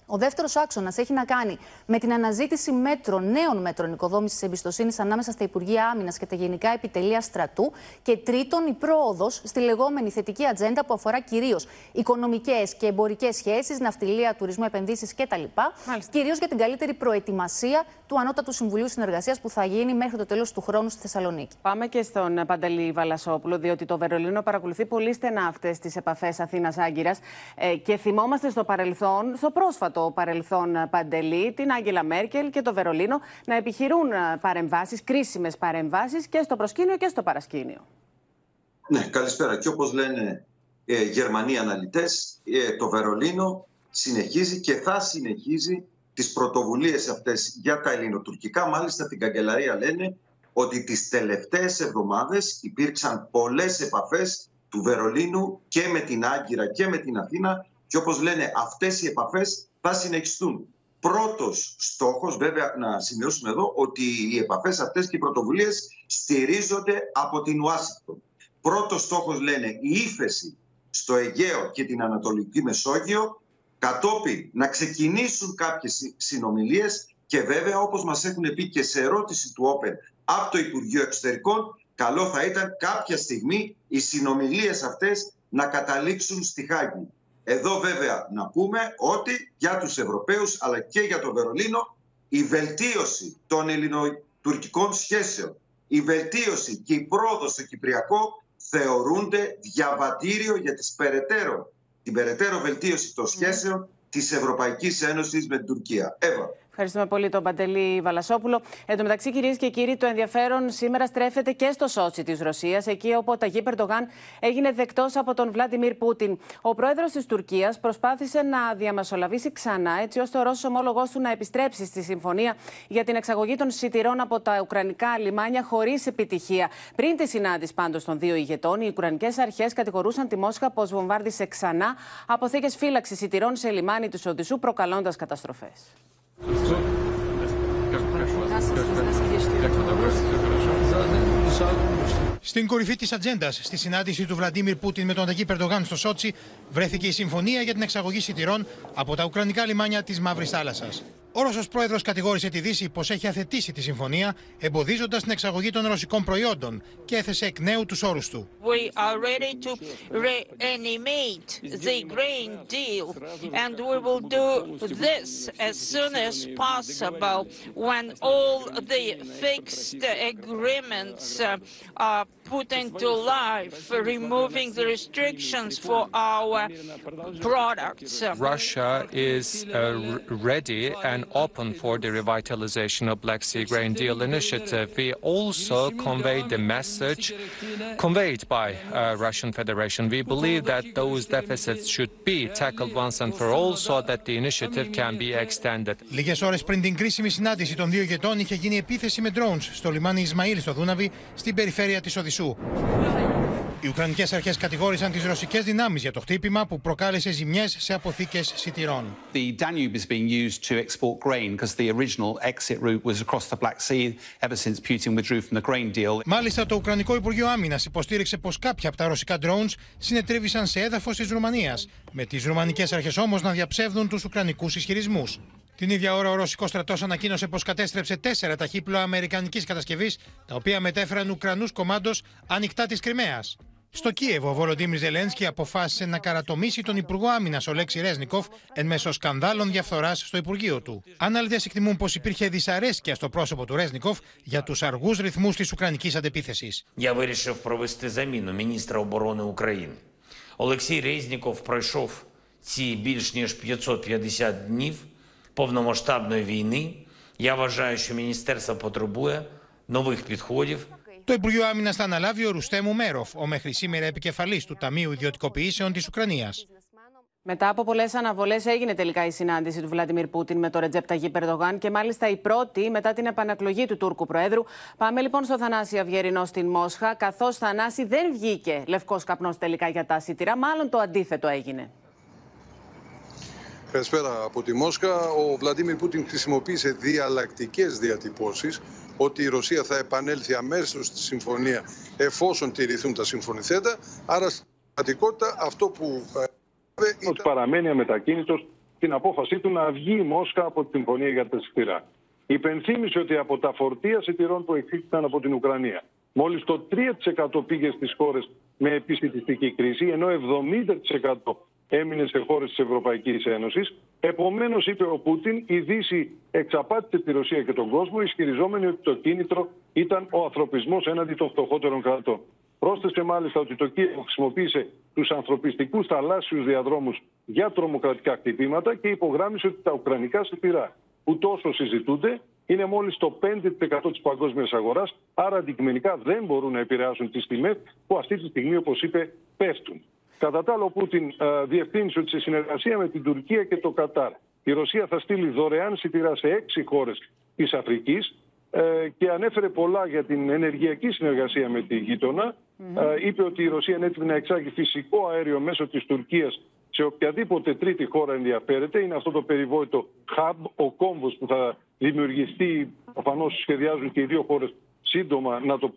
Ο δεύτερος άξονας έχει να κάνει με την αναζήτηση μέτρων, νέων μέτρων οικοδόμησης εμπιστοσύνης ανάμεσα στα Υπουργεία Άμυνας και τα Γενικά Επιτελεία Στρατού. Και τρίτον, η πρόοδος στη λεγόμενη θετική ατζέντα που αφορά κυρίως οικονομικές και εμπορικές σχέσεις, ναυτιλία, τουρισμό, επενδύσεις κτλ. Κυρίως για την καλύτερη προετοιμασία του Ανώτατου Συμβουλίου Συνεργασίας που θα γίνει μέχρι το τέλος του χρόνου στη Θεσσαλονίκη. Πάμε και στον Παντελή Βαλασόπουλο, διότι το Βερολίνο παρακολουθεί πολύ στενά αυτές τις επαφές Αθήνα-Άγκυρα. Ε, και θυμόμαστε στο παρελθόν, στο πρόσφατο το παρελθόν Παντελή, την Άγγελα Μέρκελ και το Βερολίνο να επιχειρούν παρεμβάσεις, κρίσιμες παρεμβάσεις και στο προσκήνιο και στο παρασκήνιο. Ναι, καλησπέρα. Και όπως λένε ε, Γερμανοί αναλυτές, ε, το Βερολίνο συνεχίζει και θα συνεχίζει τις πρωτοβουλίες αυτές για τα ελληνοτουρκικά. Μάλιστα την καγκελαρία λένε ότι τις τελευταίες εβδομάδες υπήρξαν πολλές επαφές του Βερολίνου και με την Άγκυρα και με την Αθήνα και όπως λένε αυτές οι επαφές θα συνεχιστούν. Πρώτος στόχος, βέβαια να σημειώσουμε εδώ, ότι οι επαφές αυτές και οι πρωτοβουλίες στηρίζονται από την Ουάσιγκτον. Πρώτος στόχος λένε η ύφεση στο Αιγαίο και την Ανατολική Μεσόγειο, κατόπιν να ξεκινήσουν κάποιες συνομιλίες και βέβαια όπως μας έχουν πει και σε ερώτηση του Όπεν από το Υπουργείο Εξωτερικών, καλό θα ήταν κάποια στιγμή οι συνομιλίες αυτές να καταλήξουν στη Χάγη. Εδώ βέβαια να πούμε ότι για τους Ευρωπαίους αλλά και για το Βερολίνο η βελτίωση των ελληνοτουρκικών σχέσεων, η βελτίωση και η πρόοδος στο Κυπριακό θεωρούνται διαβατήριο για τις περαιτέρω, την περαιτέρω βελτίωση των σχέσεων της Ευρωπαϊκής Ένωσης με την Τουρκία. Εύα. Ευχαριστούμε πολύ τον Παντελή Βαλασόπουλο. Εν τω μεταξύ, κυρίες και κύριοι, το ενδιαφέρον σήμερα στρέφεται και στο Σότσι της Ρωσίας, εκεί όπου ο Ταγί Περντογάν έγινε δεκτός από τον Βλάντιμιρ Πούτιν. Ο πρόεδρος της Τουρκίας προσπάθησε να διαμεσολαβήσει ξανά, έτσι ώστε ο Ρώσος ομόλογός του να επιστρέψει στη συμφωνία για την εξαγωγή των σιτηρών από τα ουκρανικά λιμάνια χωρίς επιτυχία. Πριν τη συνάντηση πάντως των δύο ηγετών, οι ουκρανικές αρχές κατηγορούσαν τη Μόσχα πως βομβάρδισε ξανά αποθήκες φύλαξης σιτηρών σε λιμάνι του Οδυσσού, προκαλώντας καταστροφές. Στην κορυφή της ατζέντας, στη συνάντηση του Βλαντίμιρ Πούτιν με τον Ταγί Περντογάν στο Σότσι, βρέθηκε η συμφωνία για την εξαγωγή σιτηρών από τα ουκρανικά λιμάνια της Μαύρης Θάλασσας. Ο Ρώσο πρόεδρο κατηγόρησε τη Δύση πω έχει αθετήσει τη συμφωνία, εμποδίζοντα την εξαγωγή των ρωσικών προϊόντων και έθεσε εκ νέου του όρου του. We are ready to reanimate the grain deal and we will do this as soon as possible when all the fixed agreements are put into life, removing the restrictions for our products. Russia is uh, ready and open for the revitalization of Black Sea Grain Deal initiative. We also conveyed the message conveyed by uh, Russian Federation. We believe that those deficits should be tackled once and for all so that the initiative can be extended. Λίγες ώρες πριν την κρίσιμη συνάντηση των δύο ηγετών είχε γίνει επίθεση με drones στο λιμάνι Ισμαήλ στο Δούναβι στην περιφέρεια της Οδυσσού. Οι Ουκρανικές αρχές κατηγόρησαν τις ρωσικές δυνάμεις για το χτύπημα που προκάλεσε ζημιές σε αποθήκες σιτηρών. The Danube is being used to export grain because the original exit route was across the Black Sea ever since Putin withdrew from the grain deal. Μάλιστα, το Ουκρανικό Υπουργείο Άμυνας υποστήριξε πως κάποια από τα ρωσικά drones συνετρίβησαν σε έδαφος της Ρουμανίας, με τις ρουμανικές αρχές όμως να διαψεύδουν τους Ουκρανικούς ισχυρισμούς. Την ίδια ώρα, ο Ρωσικός στρατός ανακοίνωσε πως κατέστρεψε τέσσερα ταχύπλοα Αμερικανικής κατασκευής, τα οποία μετέφεραν Ουκρανούς κομμάντο ανοιχτά της Κρυμαίας. Στο Κίεβο, ο Βολοντίμιρ Ζελένσκι αποφάσισε να καρατομήσει τον Υπουργό Άμυνα, ο Λέξη Ρέσνικοφ, εν μέσω σκανδάλων διαφθορά στο Υπουργείο του. Αναλυτέ εκτιμούν πω υπήρχε δυσαρέσκεια στο πρόσωπο του Ρέσνικοφ για του αργού ρυθμού τη Ουκρανική αντεπίθεση. Я вирішив провести заміну міністра оборони України. Олексій Резніков пройшов ці більш ніж 550 днів повномасштабної війни. Я вважаю, що міністерство потребує нових підходів Το Υπουργείο Άμυνας θα αναλάβει ο Ρουστέμου Μέροφ, ο μέχρι σήμερα επικεφαλής του Ταμείου Ιδιωτικοποιήσεων της Ουκρανίας. Μετά από πολλές αναβολές, έγινε τελικά η συνάντηση του Βλαντιμίρ Πούτιν με τον Ρετζέπ Ταγί Περδογάν και μάλιστα η πρώτη μετά την επανακλογή του Τούρκου Προέδρου. Πάμε λοιπόν στο Θανάση Αυγερινό στην Μόσχα, καθώς Θανάση δεν βγήκε λευκός καπνός τελικά για τα σιτηρά, μάλλον το αντίθετο έγινε. Καλησπέρα από τη Μόσχα. Ο Βλαντίμιρ Πούτιν χρησιμοποίησε διαλλακτικές διατυπώσεις ότι η Ρωσία θα επανέλθει αμέσως στη συμφωνία εφόσον τηρηθούν τα συμφωνηθέντα. Άρα, στην πραγματικότητα, αυτό που. Ήταν... παραμένει αμετακίνητος την απόφασή του να βγει η Μόσχα από τη συμφωνία για τα σιτηρά. Υπενθύμησε ότι από τα φορτία σιτηρών που εκδίθηκαν από την Ουκρανία, μόλις το 3% πήγε στις χώρες με επιστημιστική κρίση, ενώ 70% έμεινε σε χώρες της Ευρωπαϊκής Ένωσης. Επομένως, είπε ο Πούτιν, η Δύση εξαπάτησε τη Ρωσία και τον κόσμο, ισχυριζόμενη ότι το κίνητρο ήταν ο ανθρωπισμός έναντι των φτωχότερων κρατών. Πρόσθεσε μάλιστα ότι το Κίεβο χρησιμοποίησε τους ανθρωπιστικούς θαλάσσιους διαδρόμους για τρομοκρατικά χτυπήματα και υπογράμμισε ότι τα ουκρανικά σιτηρά που τόσο συζητούνται είναι μόλις το 5% της παγκόσμιας αγοράς, άρα αντικειμενικά δεν μπορούν να επηρεάσουν τις τιμές που αυτή τη στιγμή, όπως είπε, πέφτουν. Κατά τα άλλα, ο Πούτιν ε, διευκρίνησε ότι σε συνεργασία με την Τουρκία και το Κατάρ η Ρωσία θα στείλει δωρεάν σιτηρά σε έξι χώρες της Αφρικής ε, και ανέφερε πολλά για την ενεργειακή συνεργασία με τη γείτονα. Ε, είπε ότι η Ρωσία είναι έτοιμη να εξάγει φυσικό αέριο μέσω της Τουρκίας σε οποιαδήποτε τρίτη χώρα ενδιαφέρεται. Είναι αυτό το περιβόητο hub, ο κόμβος που θα δημιουργηθεί. Προφανώ σχεδιάζουν και οι δύο χώρες σύντομα να το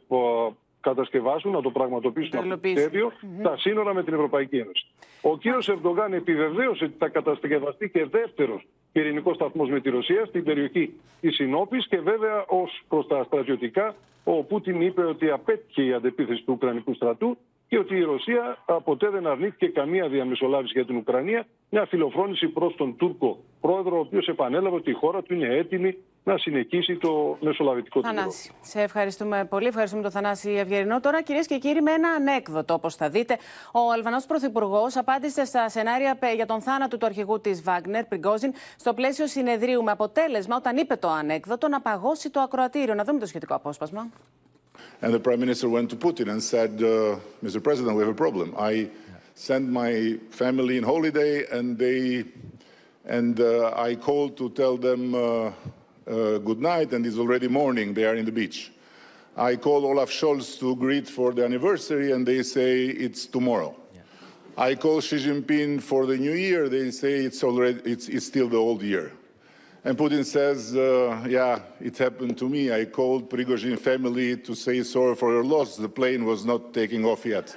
κατασκευάσουν, να το πραγματοποιήσουν αυτό το σχέδιο, τα σύνορα με την Ευρωπαϊκή Ένωση. Ο κύριος Ερντογάν επιβεβαίωσε ότι θα κατασκευαστεί και δεύτερος πυρηνικός σταθμός με τη Ρωσία στην περιοχή της Συνόπης και βέβαια ως προς τα στρατιωτικά, ο Πούτιν είπε ότι απέτυχε η αντεπίθεση του Ουκρανικού στρατού και ότι η Ρωσία ποτέ δεν αρνήθηκε καμία διαμεσολάβηση για την Ουκρανία, μια φιλοφρόνηση προς τον Τούρκο πρόεδρο, ο οποίος επανέλαβε ότι η χώρα του είναι έτοιμη να συνεχίσει το μεσολαβητικό του Θανάση, σε ευχαριστούμε πολύ. Ευχαριστούμε τον Θανάση Ευγερινό. Τώρα, κυρίες και κύριοι, με ένα ανέκδοτο, όπως θα δείτε, ο Αλβανός Πρωθυπουργός απάντησε στα σενάρια για τον θάνατο του αρχηγού της Βάγνερ, Πριγκόζιν, στο πλαίσιο συνεδρίου, με αποτέλεσμα, όταν είπε το ανέκδοτο, να παγώσει το ακροατήριο. Να δούμε το σχετικό απόσπασμα. And the Prime Minister went to Putin and said, uh, Mr. President, we have a problem. I sent my family in holiday and they and uh, I called to tell them uh, uh, good night and it's already morning. They are in the beach. I call Olaf Scholz to greet for the anniversary and they say it's tomorrow. I call Xi Jinping for the new year. They say it's already it's, it's still the old year. And Putin says, uh, "Yeah, it happened to me. I called Prigozhin family to say sorry for your loss. The plane was not taking off yet."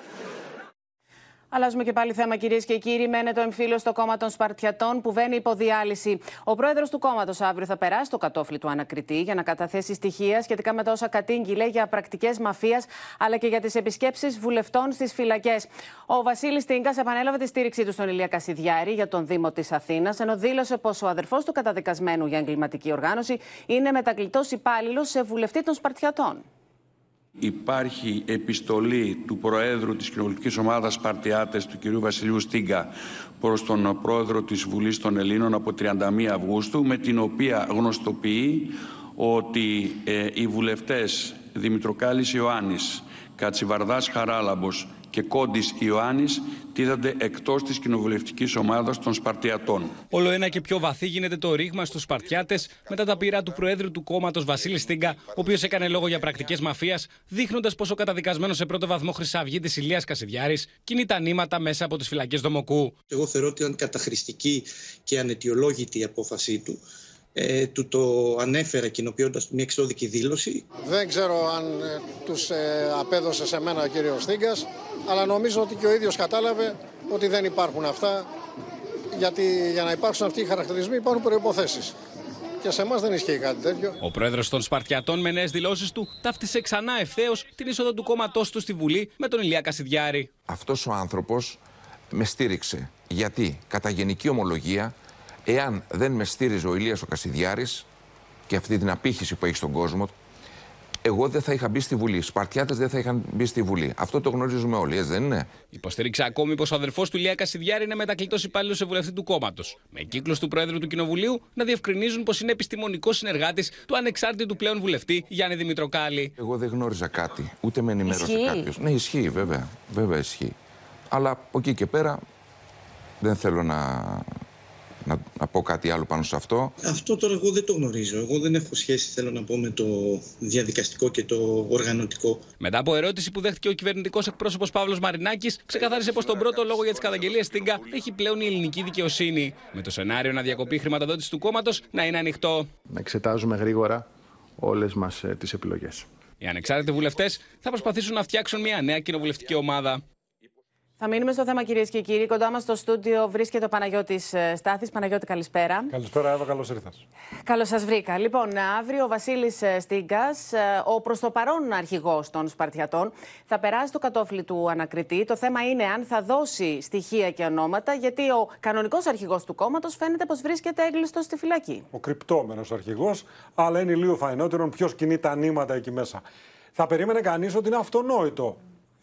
Αλλάζουμε και πάλι θέμα, κυρίες και κύριοι. Μένεται ο εμφύλιο στο κόμμα των Σπαρτιατών που βαίνει υποδιάλυση. Ο πρόεδρος του κόμματος αύριο θα περάσει το κατόφλι του ανακριτή για να καταθέσει στοιχεία σχετικά με τα όσα κατήγγειλε για πρακτικές μαφίας αλλά και για τις επισκέψεις βουλευτών στις φυλακές. Ο Βασίλης Τίνκας επανέλαβε τη στήριξή του στον Ηλία Κασιδιάρη για τον Δήμο της Αθήνας, ενώ δήλωσε πως ο αδερφός του καταδικασμένου για εγκληματική οργάνωση είναι μετακλητός υπάλληλος σε βουλευτή των Σπαρτιατών. Υπάρχει επιστολή του Προέδρου της Κοινοβουλευτικής Ομάδας Παρτιάτες, του κ. Βασιλείου Στίγκα, προς τον Πρόεδρο της Βουλής των Ελλήνων από 31 Αυγούστου, με την οποία γνωστοποιεί ότι ε, οι βουλευτές Δημητροκάλης Ιωάννης, Κατσιβαρδάς Χαράλαμπος και Κόντης Ιωάννης τίθενται εκτός της κοινοβουλευτικής ομάδας των Σπαρτιατών. Όλο ένα και πιο βαθύ γίνεται το ρήγμα στους Σπαρτιάτες μετά τα πείρα του Προέδρου του κόμματος Βασίλη Στίγκα, ο οποίος έκανε λόγο για πρακτικές μαφίας, δείχνοντας πως ο καταδικασμένος σε πρώτο βαθμό Χρυσαυγίτης Ηλίας Κασιδιάρης κινεί τα νήματα μέσα από τις φυλακές Δομοκού. Εγώ θεωρώ ότι ήταν καταχρηστική και ανετιολόγητη η απόφασή του. Ε, του το ανέφερε κοινοποιώντας μια εξώδικη δήλωση. Δεν ξέρω αν ε, τους ε, απέδωσε σε μένα ο κύριος Στίγκας, αλλά νομίζω ότι και ο ίδιος κατάλαβε ότι δεν υπάρχουν αυτά, γιατί για να υπάρξουν αυτοί οι χαρακτηρισμοί υπάρχουν προϋποθέσεις. Και σε εμάς δεν ισχύει κάτι τέτοιο. Ο πρόεδρος των Σπαρτιατών, με νέες δηλώσεις του, ταύτισε ξανά ευθέως την είσοδο του κόμματός του στη Βουλή με τον Ηλία Κασιδιάρη. Αυτός ο άνθρωπος με στήριξε. Γιατί, κατά γενική ομολογία, εάν δεν με στήριζε ο Ηλίας ο Κασιδιάρης και αυτή την απήχηση που έχει στον κόσμο, εγώ δεν θα είχα μπει στη Βουλή. Οι Σπαρτιάτες δεν θα είχαν μπει στη Βουλή. Αυτό το γνωρίζουμε όλοι, έτσι δεν είναι; Υποστήριξε ακόμη πως ο αδερφός του Ηλία Κασιδιάρη είναι μετακλητός υπάλληλος σε βουλευτή του κόμματος. Με κύκλο του Πρόεδρου του Κοινοβουλίου να διευκρινίζουν πως είναι επιστημονικός συνεργάτης του ανεξάρτητου πλέον βουλευτή Γιάννη Δημητροκάλη. Εγώ δεν γνώριζα κάτι, ούτε με ενημέρωσε κάποιος. Ναι, ισχύει, βέβαια. Βέβαια ισχύει. Αλλά από εκεί και πέρα δεν θέλω να να, να πω κάτι άλλο πάνω σε αυτό. Αυτό τώρα εγώ δεν το γνωρίζω. Εγώ δεν έχω σχέση, θέλω να πω, με το διαδικαστικό και το οργανωτικό. Μετά από ερώτηση που δέχτηκε ο κυβερνητικός εκπρόσωπος Παύλος Μαρινάκης, ξεκαθάρισε πως τον πρώτο λόγο για τις καταγγελίες Τίγκα έχει πλέον η ελληνική δικαιοσύνη. Με το σενάριο να διακοπεί η χρηματοδότηση του κόμματος να είναι ανοιχτό. Να εξετάζουμε γρήγορα όλες μας ε, τις επιλογές. Οι ανεξάρτητοι βουλευτές θα προσπαθήσουν να φτιάξουν μια νέα κοινοβουλευτική ομάδα. Θα μείνουμε στο θέμα, κυρίες και κύριοι. Κοντά μας στο στούντιο βρίσκεται ο Παναγιώτης Στάθης. Παναγιώτη, καλησπέρα. Καλησπέρα, Εύα, καλώς ήρθα. Καλώς σας βρήκα. Λοιπόν, αύριο ο Βασίλης Στίγκας, ο προς το παρόν αρχηγός των Σπαρτιατών, θα περάσει το κατόφλι του ανακριτή. Το θέμα είναι αν θα δώσει στοιχεία και ονόματα, γιατί ο κανονικός αρχηγός του κόμματος φαίνεται πως βρίσκεται έγκλειστος στη φυλακή. Ο κρυπτόμενος αρχηγός, αλλά είναι λίγο φαϊνότερο ποιος κινεί τα νήματα εκεί μέσα. Θα περίμενε κανείς ότι είναι αυτονόητο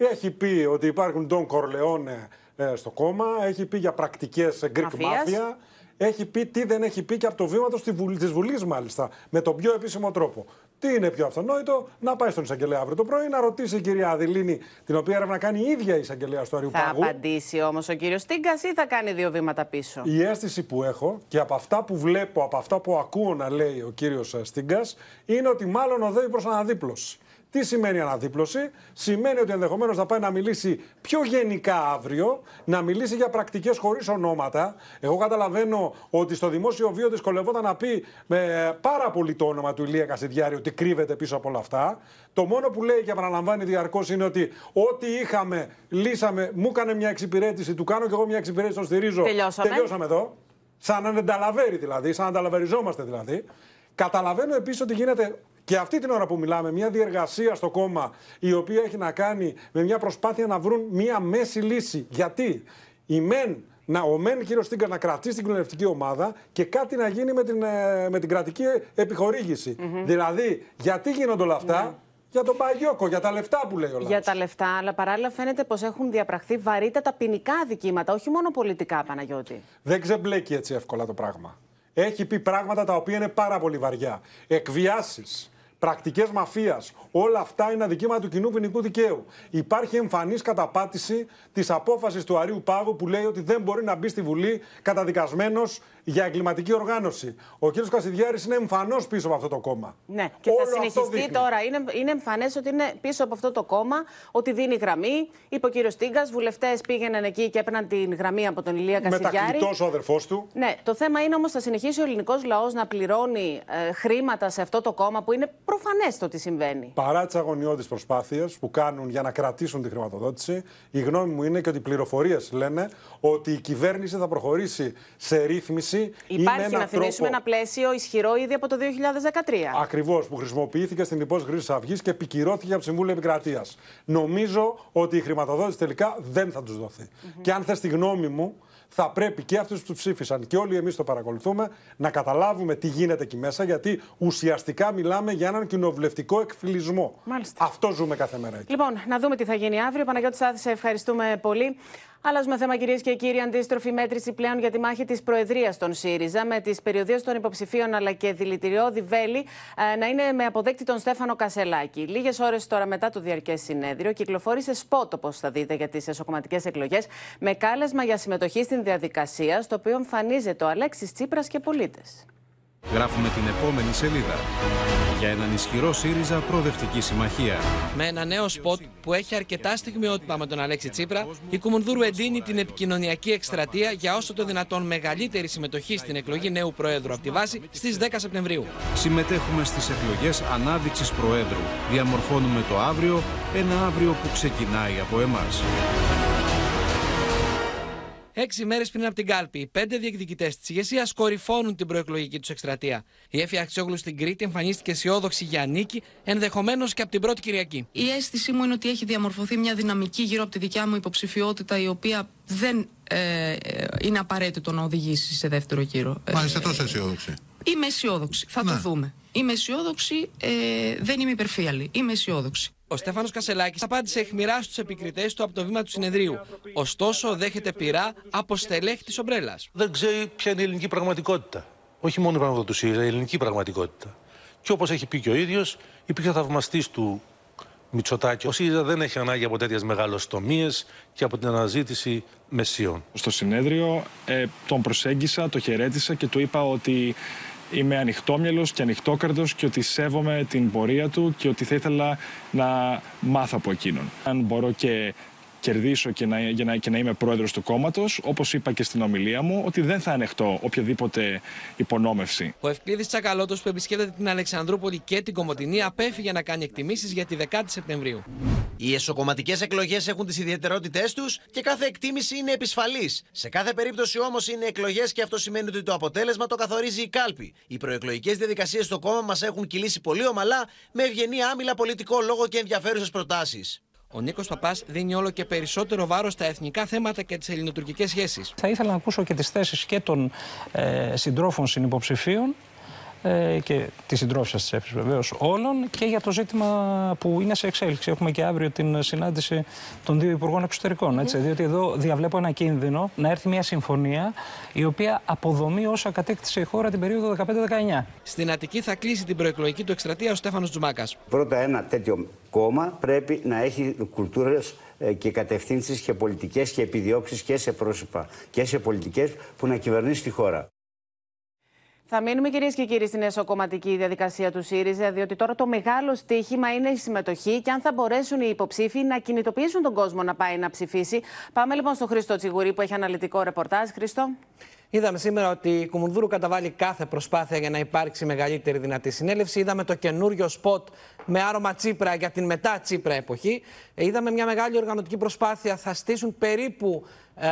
έχει πει ότι υπάρχουν τον Κορλεόνε ε, στο κόμμα, έχει πει για πρακτικές Greek Mafia, έχει πει τι δεν έχει πει και από το βήμα της Βουλής, Βουλής μάλιστα, με τον πιο επίσημο τρόπο. Τι είναι πιο αυτονόητο, να πάει στον εισαγγελέα αύριο το πρωί, να ρωτήσει η κυρία Αδηλίνη, την οποία έρευνα κάνει η ίδια η εισαγγελέα του Αριουπάγου. Θα απαντήσει όμως ο κύριος Τίγκα ή θα κάνει δύο βήματα πίσω; Η αίσθηση που έχω και από αυτά που βλέπω, από αυτά που ακούω να λέει ο κύριος Στίγκα, είναι ότι μάλλον οδεύει προς αναδίπλωση. Τι σημαίνει αναδίπλωση, Σημαίνει ότι ενδεχομένως θα πάει να μιλήσει πιο γενικά αύριο, να μιλήσει για πρακτικές χωρίς ονόματα. Εγώ καταλαβαίνω ότι στο δημόσιο βίο δυσκολευόταν να πει με πάρα πολύ το όνομα του Ηλία Κασιδιάρη ότι κρύβεται πίσω από όλα αυτά. Το μόνο που λέει και επαναλαμβάνει διαρκώς είναι ότι ό,τι είχαμε, λύσαμε, μου έκανε μια εξυπηρέτηση, του κάνω και εγώ μια εξυπηρέτηση, τον στηρίζω. Τελειώσαμε. Τελειώσαμε εδώ. Σαν να ανταλαβέρει δηλαδή, σαν να ανταλαβεριζόμαστε δηλαδή. Καταλαβαίνω επίσης ότι γίνεται και αυτή την ώρα που μιλάμε, μια διεργασία στο κόμμα η οποία έχει να κάνει με μια προσπάθεια να βρουν μια μέση λύση. Γιατί; Οι μεν να, ο Μεν κύριος Στίγκα να κρατήσει την κοινωνιστική ομάδα και κάτι να γίνει με την, ε, με την κρατική επιχορήγηση. Δηλαδή, γιατί γίνονται όλα αυτά, για τον Παγιώκο, για τα λεφτά που λέει ο λαός. Για τα λεφτά, αλλά παράλληλα φαίνεται πως έχουν διαπραχθεί βαρύτατα ποινικά αδικήματα, όχι μόνο πολιτικά, Παναγιώτη. Δεν ξεμπλέκει έτσι εύκολα το πράγμα. Έχει πει πράγματα τα οποία είναι πάρα πολύ βαριά. Εκβιάσεις, πρακτικές μαφίας. Όλα αυτά είναι αδικήματα του κοινού ποινικού δικαίου. Υπάρχει εμφανής καταπάτηση της απόφασης του Αρίου Πάγου που λέει ότι δεν μπορεί να μπει στη Βουλή καταδικασμένος για εγκληματική οργάνωση. Ο κ. Κασιδιάρης είναι εμφανώ πίσω από αυτό το κόμμα. Ναι, και Όλο θα αυτό συνεχιστεί δείχνει. τώρα. Είναι, είναι εμφανές ότι είναι πίσω από αυτό το κόμμα, ότι δίνει γραμμή. Είπε ο κύριος Τίγκα, βουλευτές πήγαιναν εκεί και έπαιρναν την γραμμή από τον Ηλία Κασιδιάρη. Μετακλητό ο αδερφός του. Ναι, το θέμα είναι όμως θα συνεχίσει ο ελληνικός λαός να πληρώνει ε, χρήματα σε αυτό το κόμμα που είναι προφανές το τι συμβαίνει. Παρά τις αγωνιώδεις προσπάθειες που κάνουν για να κρατήσουν τη χρηματοδότηση, η γνώμη μου είναι και ότι οι πληροφορίες λένε ότι η κυβέρνηση θα προχωρήσει σε ρύθμιση. ή με Υπάρχει, έναν να θυμίσουμε, τρόπο- ένα πλαίσιο ισχυρό ήδη από το 2013. Ακριβώς, που χρησιμοποιήθηκε στην υπόθεση Χρυσή Αυγής και επικυρώθηκε από το Συμβούλιο Επικρατείας. Νομίζω ότι η χρηματοδότηση τελικά δεν θα τους δοθει Και αν θες τη γνώμη μου, θα πρέπει και αυτούς που του ψήφισαν και όλοι εμείς το παρακολουθούμε να καταλάβουμε τι γίνεται εκεί μέσα, γιατί ουσιαστικά μιλάμε για έναν κοινοβουλευτικό εκφυλισμό. Μάλιστα. Αυτό ζούμε κάθε μέρα εκεί. Λοιπόν, να δούμε τι θα γίνει αύριο. Παναγιώτης Σάθη, σε ευχαριστούμε πολύ. Αλλάζουμε θέμα, κυρίες και κύριοι. Αντίστροφη μέτρηση πλέον για τη μάχη της Προεδρίας των ΣΥΡΙΖΑ, με τις περιοδίες των υποψηφίων αλλά και δηλητηριώδη βέλη ε, να είναι με αποδέκτη τον Στέφανο Κασελάκη. Λίγες ώρες τώρα μετά το διαρκές συνέδριο, κυκλοφόρησε σπότ, όπω θα δείτε, για τις εσωκομματικές εκλογές, με κάλεσμα για συμμετοχή στην διαδικασία, στο οποίο εμφανίζεται ο Αλέξης Τσίπρας και πολίτες. Γράφουμε την επόμενη σελίδα. Για έναν ισχυρό ΣΥΡΙΖΑ προοδευτική συμμαχία. Με ένα νέο σποτ που έχει αρκετά στιγμιότυπα με τον Αλέξη Τσίπρα, η Κουμουνδούρου εντείνει την επικοινωνιακή εκστρατεία για όσο το δυνατόν μεγαλύτερη συμμετοχή στην εκλογή νέου Προέδρου από τη βάση στις 10 Σεπτεμβρίου. Συμμετέχουμε στις εκλογές ανάδειξης Προέδρου. Διαμορφώνουμε το αύριο, ένα αύριο που ξεκινάει από εμάς. Έξι μέρες πριν από την κάλπη, οι πέντε διεκδικητές της ηγεσίας κορυφώνουν την προεκλογική τους εκστρατεία. Η Έφη Αξιόγλου στην Κρήτη εμφανίστηκε αισιόδοξη για νίκη, ενδεχομένως και από την πρώτη Κυριακή. Η αίσθησή μου είναι ότι έχει διαμορφωθεί μια δυναμική γύρω από τη δικιά μου υποψηφιότητα η οποία δεν ε, ε, είναι απαραίτητο να οδηγήσει σε δεύτερο γύρο. Ε, Μα είστε τόσο αισιόδοξοι. Είμαι αισιόδοξη. Θα το δούμε. Είμαι αισιόδοξη. Ε, δεν είμαι υπερφύαλη. Είμαι αισιόδοξη. Ο Στέφανος Κασελάκης απάντησε αιχμηρά στους επικριτές του από το βήμα του συνεδρίου. Ωστόσο, δέχεται πειρά από στελέχη τη ομπρέλας. δεν ξέρει ποια είναι η ελληνική πραγματικότητα. Όχι μόνο η πραγματικότητα του ΣΥΡΙΖΑ, η ελληνική πραγματικότητα. Και όπως έχει πει και ο ίδιος, υπήρξε θαυμαστής του Μητσοτάκη. Ο ΣΥΡΙΖΑ δεν έχει ανάγκη από τέτοιες μεγαλοστομίες και από την αναζήτηση μεσίων. Στο συνέδριο ε, τον προσέγγισα, το χαιρέτησα και του είπα ότι είμαι ανοιχτόμυαλος και ανοιχτόκρατος και ότι σέβομαι την πορεία του και ότι θα ήθελα να μάθω από εκείνον. Αν μπορώ και κερδίσω και να, για να, και να είμαι πρόεδρος του κόμματος, όπως είπα και στην ομιλία μου, ότι δεν θα ανεχτώ οποιαδήποτε υπονόμευση. Ο Ευκλήδης Τσακαλώτος που επισκέπτεται την Αλεξανδρούπολη και την Κομωτινή απέφυγε να κάνει εκτιμήσεις για τη 10η Σεπτεμβρίου. Οι εσωκομματικές εκλογές έχουν τις ιδιαιτερότητές τους και κάθε εκτίμηση είναι επισφαλής. Σε κάθε περίπτωση όμως είναι εκλογές και αυτό σημαίνει ότι το αποτέλεσμα το καθορίζει η κάλπη. Οι προεκλογικές διαδικασίες στο κόμμα μας έχουν κυλήσει πολύ ομαλά, με ευγενή άμυλα πολιτικό λόγο και ενδιαφέρουσες προτάσεις. Ο Νίκος Παπάς δίνει όλο και περισσότερο βάρος στα εθνικά θέματα και τις ελληνοτουρκικές σχέσεις. Θα ήθελα να ακούσω και τις θέσεις και των ε, συντρόφων συνυποψηφίων ε, και τη συντρόφισσα της ΕΦΗ βεβαίως όλων και για το ζήτημα που είναι σε εξέλιξη. Έχουμε και αύριο την συνάντηση των δύο Υπουργών Εξωτερικών. Έτσι, Διότι εδώ διαβλέπω ένα κίνδυνο να έρθει μια συμφωνία η οποία αποδομεί όσα κατέκτησε η χώρα την περίοδο 15-19. Στην Αττική θα κλείσει την προεκλογική του εκστρατεία ο Στέφανος Τζουμάκας. Πρώτα ένα τέτοιο κόμμα πρέπει να έχει κουλτούρες ε, και κατευθύνσεις και πολιτικές και επιδιώξεις και σε πρόσωπα και σε πολιτικές που να κυβερνήσει τη χώρα. Θα μείνουμε κυρίες και κύριοι στην εσωκομματική διαδικασία του ΣΥΡΙΖΑ, διότι τώρα το μεγάλο στίχημα είναι η συμμετοχή και αν θα μπορέσουν οι υποψήφοι να κινητοποιήσουν τον κόσμο να πάει να ψηφίσει. Πάμε λοιπόν στον Χρήστο Τσιγουρή που έχει αναλυτικό ρεπορτάζ. Χρήστο. Είδαμε σήμερα ότι η Κουμουνδούρου καταβάλει κάθε προσπάθεια για να υπάρξει μεγαλύτερη δυνατή συνέλευση. Είδαμε το καινούριο σποτ με άρωμα Τσίπρα για την μετά Τσίπρα εποχή. Ε, Είδαμε μια μεγάλη οργανωτική προσπάθεια. Θα στήσουν περίπου ε,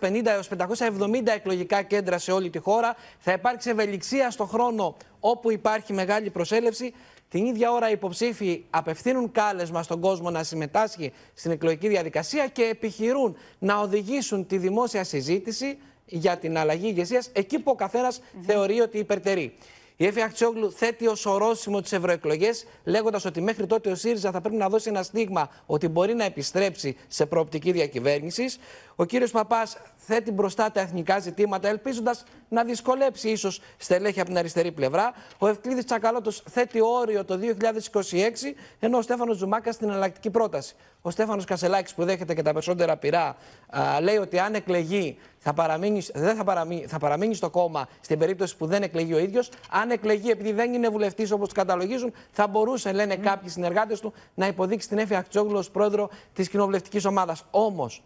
550 έως 570 εκλογικά κέντρα σε όλη τη χώρα. Θα υπάρξει ευελιξία στο χρόνο όπου υπάρχει μεγάλη προσέλευση. Την ίδια ώρα οι υποψήφοι απευθύνουν κάλεσμα στον κόσμο να συμμετάσχει στην εκλογική διαδικασία και επιχειρούν να οδηγήσουν τη δημόσια συζήτηση για την αλλαγή ηγεσίας εκεί που ο καθένας θεωρεί ότι υπερτερεί. Η Εφη Αχτσόγλου θέτει ως ορόσημο τις ευρωεκλογές, λέγοντας ότι μέχρι τότε ο ΣΥΡΙΖΑ θα πρέπει να δώσει ένα στίγμα ότι μπορεί να επιστρέψει σε προοπτική διακυβέρνησης. Ο κύριος Παπάς θέτει μπροστά τα εθνικά ζητήματα, ελπίζοντας να δυσκολέψει ίσως στελέχη από την αριστερή πλευρά. Ο Ευκλήδης Τσακαλώτος θέτει όριο το 2026, ενώ ο Στέφανος Ζουμάκα στην εναλλακτική πρόταση. Ο Στέφανος Κασελάκης, που δέχεται και τα περισσότερα πειρά, α, λέει ότι αν εκλεγεί θα παραμείνει, δεν θα, παραμείνει, θα παραμείνει στο κόμμα στην περίπτωση που δεν εκλεγεί ο ίδιος. Αν εκλεγεί επειδή δεν είναι βουλευτής όπως τους καταλογίζουν, θα μπορούσε, λένε mm. κάποιοι συνεργάτες του, να υποδείξει την Έφη Αχτσόγλου ως πρόεδρο της κοινοβουλευτικής ομάδας. Όμως,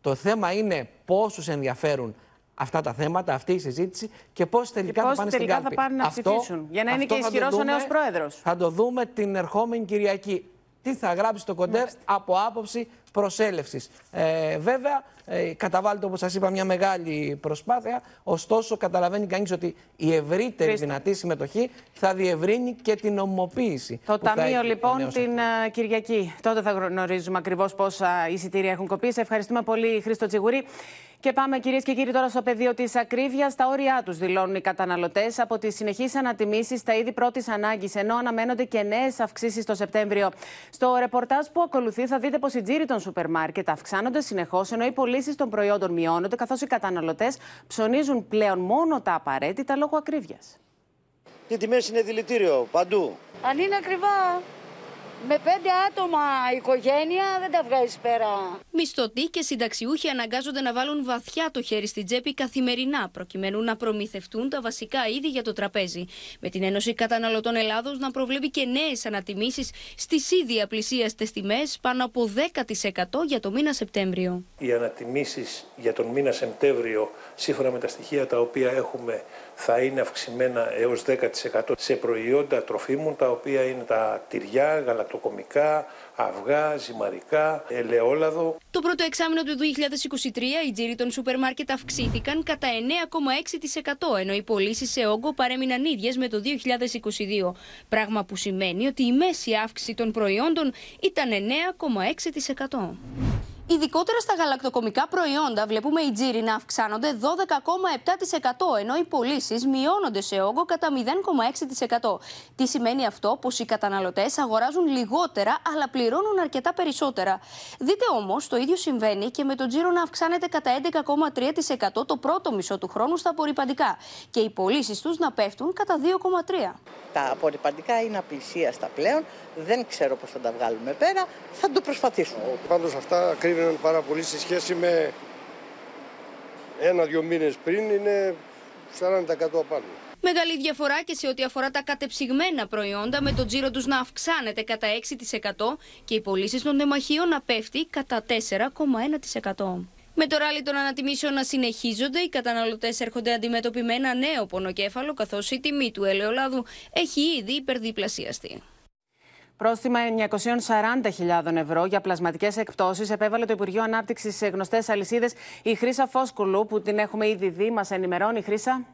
το θέμα είναι πόσους ενδιαφέρουν αυτά τα θέματα, αυτή η συζήτηση και πώ τελικά και θα πάνε τελικά στην κάλπη. θα πάνε να αυτό, ψηφίσουν, για να είναι αυτό και θα το ισχυρός ο δούμε- νέος πρόεδρος. Θα το δούμε την ερχόμενη Κυριακή. Τι θα γράψει το κοντέρ από άποψη προσέλευσης. Ε, βέβαια, ε, καταβάλλεται όπως σας είπα μια μεγάλη προσπάθεια. Ωστόσο, καταλαβαίνει κανείς ότι η ευρύτερη Χρήστο. δυνατή συμμετοχή θα διευρύνει και την νομοποίηση. Το που θα Ταμείο έχει ο λοιπόν νέος την α, Κυριακή. Τότε θα γνωρίζουμε ακριβώς πόσα εισιτήρια έχουν κοπεί. Σε ευχαριστούμε πολύ, Χρήστο Τσιγουρή. Και πάμε κυρίες και κύριοι τώρα στο πεδίο της ακρίβειας. Στα όρια τους δηλώνουν οι καταναλωτές από τις συνεχείς ανατιμήσεις στα είδη πρώτης ανάγκης, ενώ αναμένονται και νέες αυξήσεις το Σεπτέμβριο. Στο ρεπορτάζ που ακολουθεί θα δείτε πως οι τζίροι των σούπερ μάρκετ αυξάνονται συνεχώς, ενώ οι πωλήσεις των προϊόντων μειώνονται, καθώς οι καταναλωτές ψωνίζουν πλέον μόνο τα απαραίτητα λόγω ακρίβειας. Οι τιμές είναι δηλητήριο παντού. Αν είναι ακριβά, με πέντε άτομα οικογένεια δεν τα βγάζεις πέρα. Μισθωτοί και συνταξιούχοι αναγκάζονται να βάλουν βαθιά το χέρι στην τσέπη καθημερινά, προκειμένου να προμηθευτούν τα βασικά είδη για το τραπέζι. Με την Ένωση Καταναλωτών Ελλάδος να προβλέπει και νέες ανατιμήσεις στις ήδη απλησίαστες τιμές πάνω από 10% για το μήνα Σεπτέμβριο. Οι ανατιμήσεις για τον μήνα Σεπτέμβριο, σύμφωνα με τα στοιχεία τα οποία έχουμε, θα είναι αυξημένα έως 10% σε προϊόντα τροφίμων, τα οποία είναι τα τυριά, γαλακτοκομικά, αυγά, ζυμαρικά, ελαιόλαδο. Το πρώτο εξάμεινο του 2023 οι τζίροι των σούπερ μάρκετ αυξήθηκαν κατά 9,6% ενώ οι πωλήσει σε όγκο παρέμειναν ίδιες με το 2022. Πράγμα που σημαίνει ότι η μέση αύξηση των προϊόντων ήταν 9,6%. Ειδικότερα στα γαλακτοκομικά προϊόντα βλέπουμε οι τζίροι να αυξάνονται 12,7% ενώ οι πωλήσεις μειώνονται σε όγκο κατά 0,6%. Τι σημαίνει αυτό, πως οι καταναλωτές αγοράζουν λιγότερα αλλά πληρώνουν αρκετά περισσότερα. Δείτε όμως, το ίδιο συμβαίνει και με το τζίρο να αυξάνεται κατά 11,3% το πρώτο μισό του χρόνου στα απορριπαντικά και οι πωλήσεις τους να πέφτουν κατά 2,3%. Τα απορριπαντικά είναι απλησίαστα πλέον. Δεν ξέρω πώς θα τα βγάλουμε πέρα. Θα το προσπαθήσουμε. Πάντως αυτά κρύβαιναν πάρα πολύ σε σχέση με ένα-δυο μήνες πριν είναι 40% απάνω. Μεγάλη διαφορά και σε ό,τι αφορά τα κατεψυγμένα προϊόντα, με το τζίρο τους να αυξάνεται κατά 6% και οι πωλήσεις των τεμαχίων να πέφτει κατά 4,1%. Με το ράλι των ανατιμήσεων να συνεχίζονται, οι καταναλωτές έρχονται αντιμέτωποι με ένα νέο πονοκέφαλο, καθώς η τιμή του ελαιολάδου έχει ήδη υπερδιπλασιαστεί. Πρόστιμα 940.000 ευρώ για πλασματικές εκπτώσεις επέβαλε το Υπουργείο Ανάπτυξης σε γνωστές αλυσίδες η Χρύσα Φόσκουλου που την έχουμε ήδη δει. Μας ενημερώνει η Χρύσα.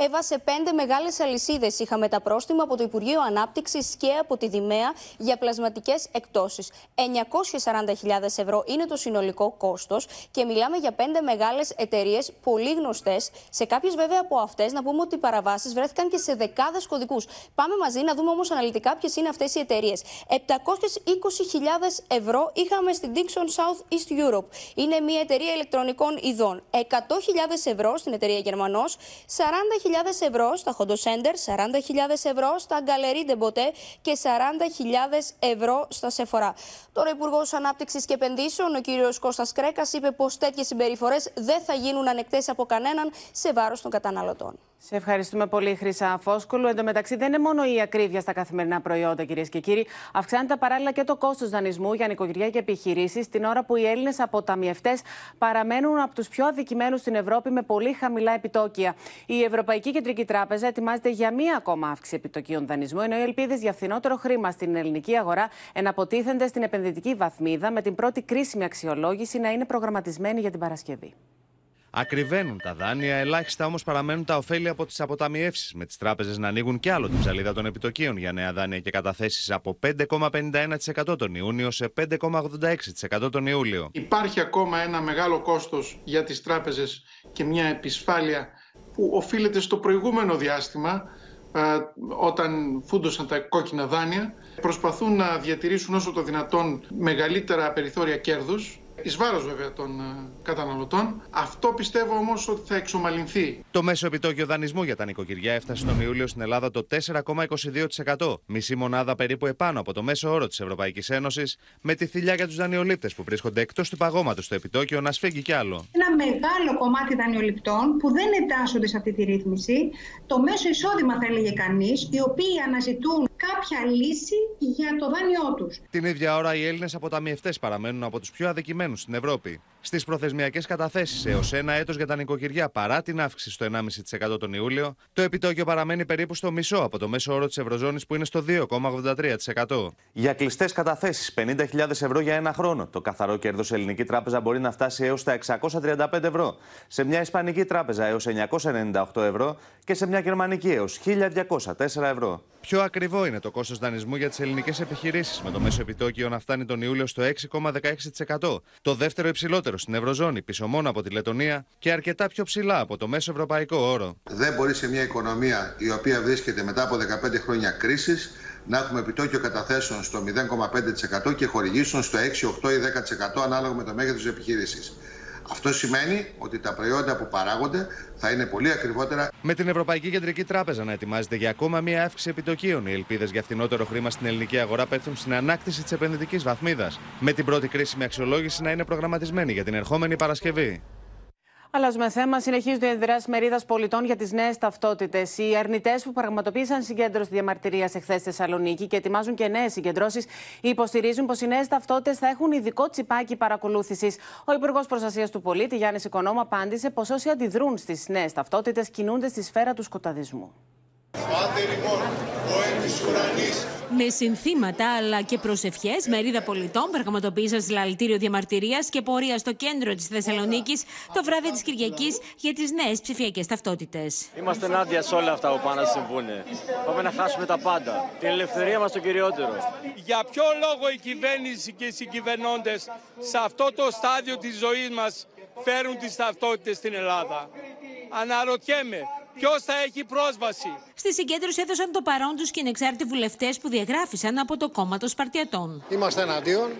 Εύα, σε πέντε μεγάλες αλυσίδες είχαμε τα πρόστιμα από το Υπουργείο Ανάπτυξης και από τη Δημαία για πλασματικές εκτόσει. 940.000 ευρώ είναι το συνολικό κόστος και μιλάμε για πέντε μεγάλες εταιρείες πολύ γνωστές. Σε κάποιες βέβαια από αυτές να πούμε ότι οι παραβάσεις βρέθηκαν και σε δεκάδες κωδικούς. Πάμε μαζί να δούμε όμως αναλυτικά ποιες είναι αυτές οι εταιρείες. 720.000 ευρώ είχαμε στην Dixon South East Europe. Είναι μια εταιρεία ηλεκτρονικών ειδών. 100.000 ευρώ στην εταιρεία Γερμανός. 40.000 ευρώ στα Hondo Center, 40.000 ευρώ στα Galerie de Boté και 40.000 ευρώ στα Sephora. Τώρα, ο Υπουργός Ανάπτυξης και Επενδύσεων, ο κ. Κώστας Κρέκας, είπε πως τέτοιες συμπεριφορές δεν θα γίνουν ανεκτές από κανέναν σε βάρος των καταναλωτών. Σε ευχαριστούμε πολύ, Χρυσά Φόσκολου. Εν τω μεταξύ, δεν είναι μόνο η ακρίβεια στα καθημερινά προϊόντα, κυρίες και κύριοι. Αυξάνεται παράλληλα και το κόστος δανεισμού για νοικοκυριά και επιχειρήσεις, την ώρα που οι Έλληνες αποταμιευτές παραμένουν από τους πιο αδικημένους στην Ευρώπη με πολύ χαμηλά επιτόκια. Η Ευρωπαϊκή Κεντρική Τράπεζα ετοιμάζεται για μία ακόμα αύξηση επιτοκίων δανεισμού, ενώ οι ελπίδες για φθηνότερο χρήμα στην ελληνική αγορά εναποτίθενται στην επενδυτική βαθμίδα, με την πρώτη κρίσιμη αξιολόγηση να είναι προγραμματισμένη για την Παρασκευή. Ακριβένουν τα δάνεια, ελάχιστα όμως παραμένουν τα ωφέλη από τις αποταμιεύσεις, με τις τράπεζες να ανοίγουν κι άλλο την ψαλίδα των επιτοκίων για νέα δάνεια και καταθέσεις από 5,51% τον Ιούνιο σε 5,86% τον Ιούλιο. Υπάρχει ακόμα ένα μεγάλο κόστος για τις τράπεζες και μια επισφάλεια που οφείλεται στο προηγούμενο διάστημα ε, όταν φούντωσαν τα κόκκινα δάνεια. Προσπαθούν να διατηρήσουν όσο το δυνατόν μεγαλύτερα περιθώρια κέρδους εις βάρος βέβαια των ε, καταναλωτών. Αυτό πιστεύω όμως ότι θα εξομαλυνθεί. Το μέσο επιτόκιο δανεισμού για τα νοικοκυριά έφτασε τον Ιούλιο στην Ελλάδα το 4,22%. Μισή μονάδα περίπου επάνω από το μέσο όρο της Ευρωπαϊκής Ένωσης, με τη θηλιά για τους δανειολήπτες που βρίσκονται εκτός του παγώματος στο επιτόκιο να σφίγγει κι άλλο. Ένα μεγάλο κομμάτι δανειοληπτών που δεν εντάσσονται σε αυτή τη ρύθμιση, το μέσο εισόδημα θα έλεγε κανείς, οι οποίοι αναζητούν κάποια λύση για το δάνειό τους. Την ίδια ώρα οι Έλληνες αποταμιευτές παραμένουν από τους πιο αδικημένους στην Ευρώπη. Στις προθεσμιακές καταθέσεις έως ένα έτος για τα νοικοκυριά παρά την αύξηση στο 1,5% τον Ιούλιο, το επιτόκιο παραμένει περίπου στο μισό από το μέσο όρο της Ευρωζώνης που είναι στο 2,83%. Για κλειστές καταθέσεις 50.000 ευρώ για ένα χρόνο, το καθαρό κέρδος σε ελληνική τράπεζα μπορεί να φτάσει έως τα 635 ευρώ. Σε μια ισπανική τράπεζα έως 998 ευρώ και σε μια γερμανική έως 1204 ευρώ. Πιο ακριβό είναι το κόστος δανεισμού για τις ελληνικές επιχειρήσεις, με το μέσο επιτόκιο να φτάνει τον Ιούλιο στο 6,16%. Το δεύτερο υψηλότερο στην Ευρωζώνη, πίσω μόνο από τη Λετωνία και αρκετά πιο ψηλά από το μέσο ευρωπαϊκό όρο. Δεν μπορεί σε μια οικονομία η οποία βρίσκεται μετά από 15 χρόνια κρίσης να έχουμε επιτόκιο καταθέσεων στο 0,5% και χορηγήσεων στο 6, 8 ή 10% ανάλογα με το μέγεθος της επιχείρησης. Αυτό σημαίνει ότι τα προϊόντα που παράγονται θα είναι πολύ ακριβότερα. Με την Ευρωπαϊκή Κεντρική Τράπεζα να ετοιμάζεται για ακόμα μία αύξηση επιτοκίων, οι ελπίδες για φθηνότερο χρήμα στην ελληνική αγορά πέφτουν στην ανάκτηση της επενδυτικής βαθμίδας. Με την πρώτη κρίσιμη αξιολόγηση να είναι προγραμματισμένη για την ερχόμενη Παρασκευή. Αλλάζουμε θέμα. Συνεχίζονται οι αντιδράσει μερίδας πολιτών για τις νέες ταυτότητες. Οι αρνητές που πραγματοποίησαν συγκέντρωση διαμαρτυρίας εχθές στη Θεσσαλονίκη και ετοιμάζουν και νέες συγκεντρώσεις υποστηρίζουν πως οι νέες ταυτότητες θα έχουν ειδικό τσιπάκι παρακολούθησης. Ο Υπουργός Προστασίας του Πολίτη, Γιάννης Οικονόμου, απάντησε πως όσοι αντιδρούν στις νέες ταυτότητες κινούνται στη σφαίρα του σκοταδισμού. Με συνθήματα αλλά και προσευχές, μερίδα πολιτών πραγματοποίησαν συλλαλητήριο διαμαρτυρίας και πορεία στο κέντρο της Θεσσαλονίκης το βράδυ της Κυριακής για τις νέες ψηφιακές ταυτότητες. Είμαστε ενάντια σε όλα αυτά που πάνε να συμβούν. Πάμε να χάσουμε τα πάντα. Την ελευθερία μας το κυριότερο. Για ποιο λόγο η κυβέρνηση και οι συγκυβερνώντες σε αυτό το στάδιο της ζωής μας φέρουν τις ταυτότητες στην Ελλάδα; Αναρωτιέμαι, Ποιος θα έχει πρόσβαση; Στη συγκέντρωση έδωσαν το παρόν τους και ανεξάρτητοι βουλευτές που διαγράφησαν από το κόμμα των Σπαρτιατών. Είμαστε εναντίον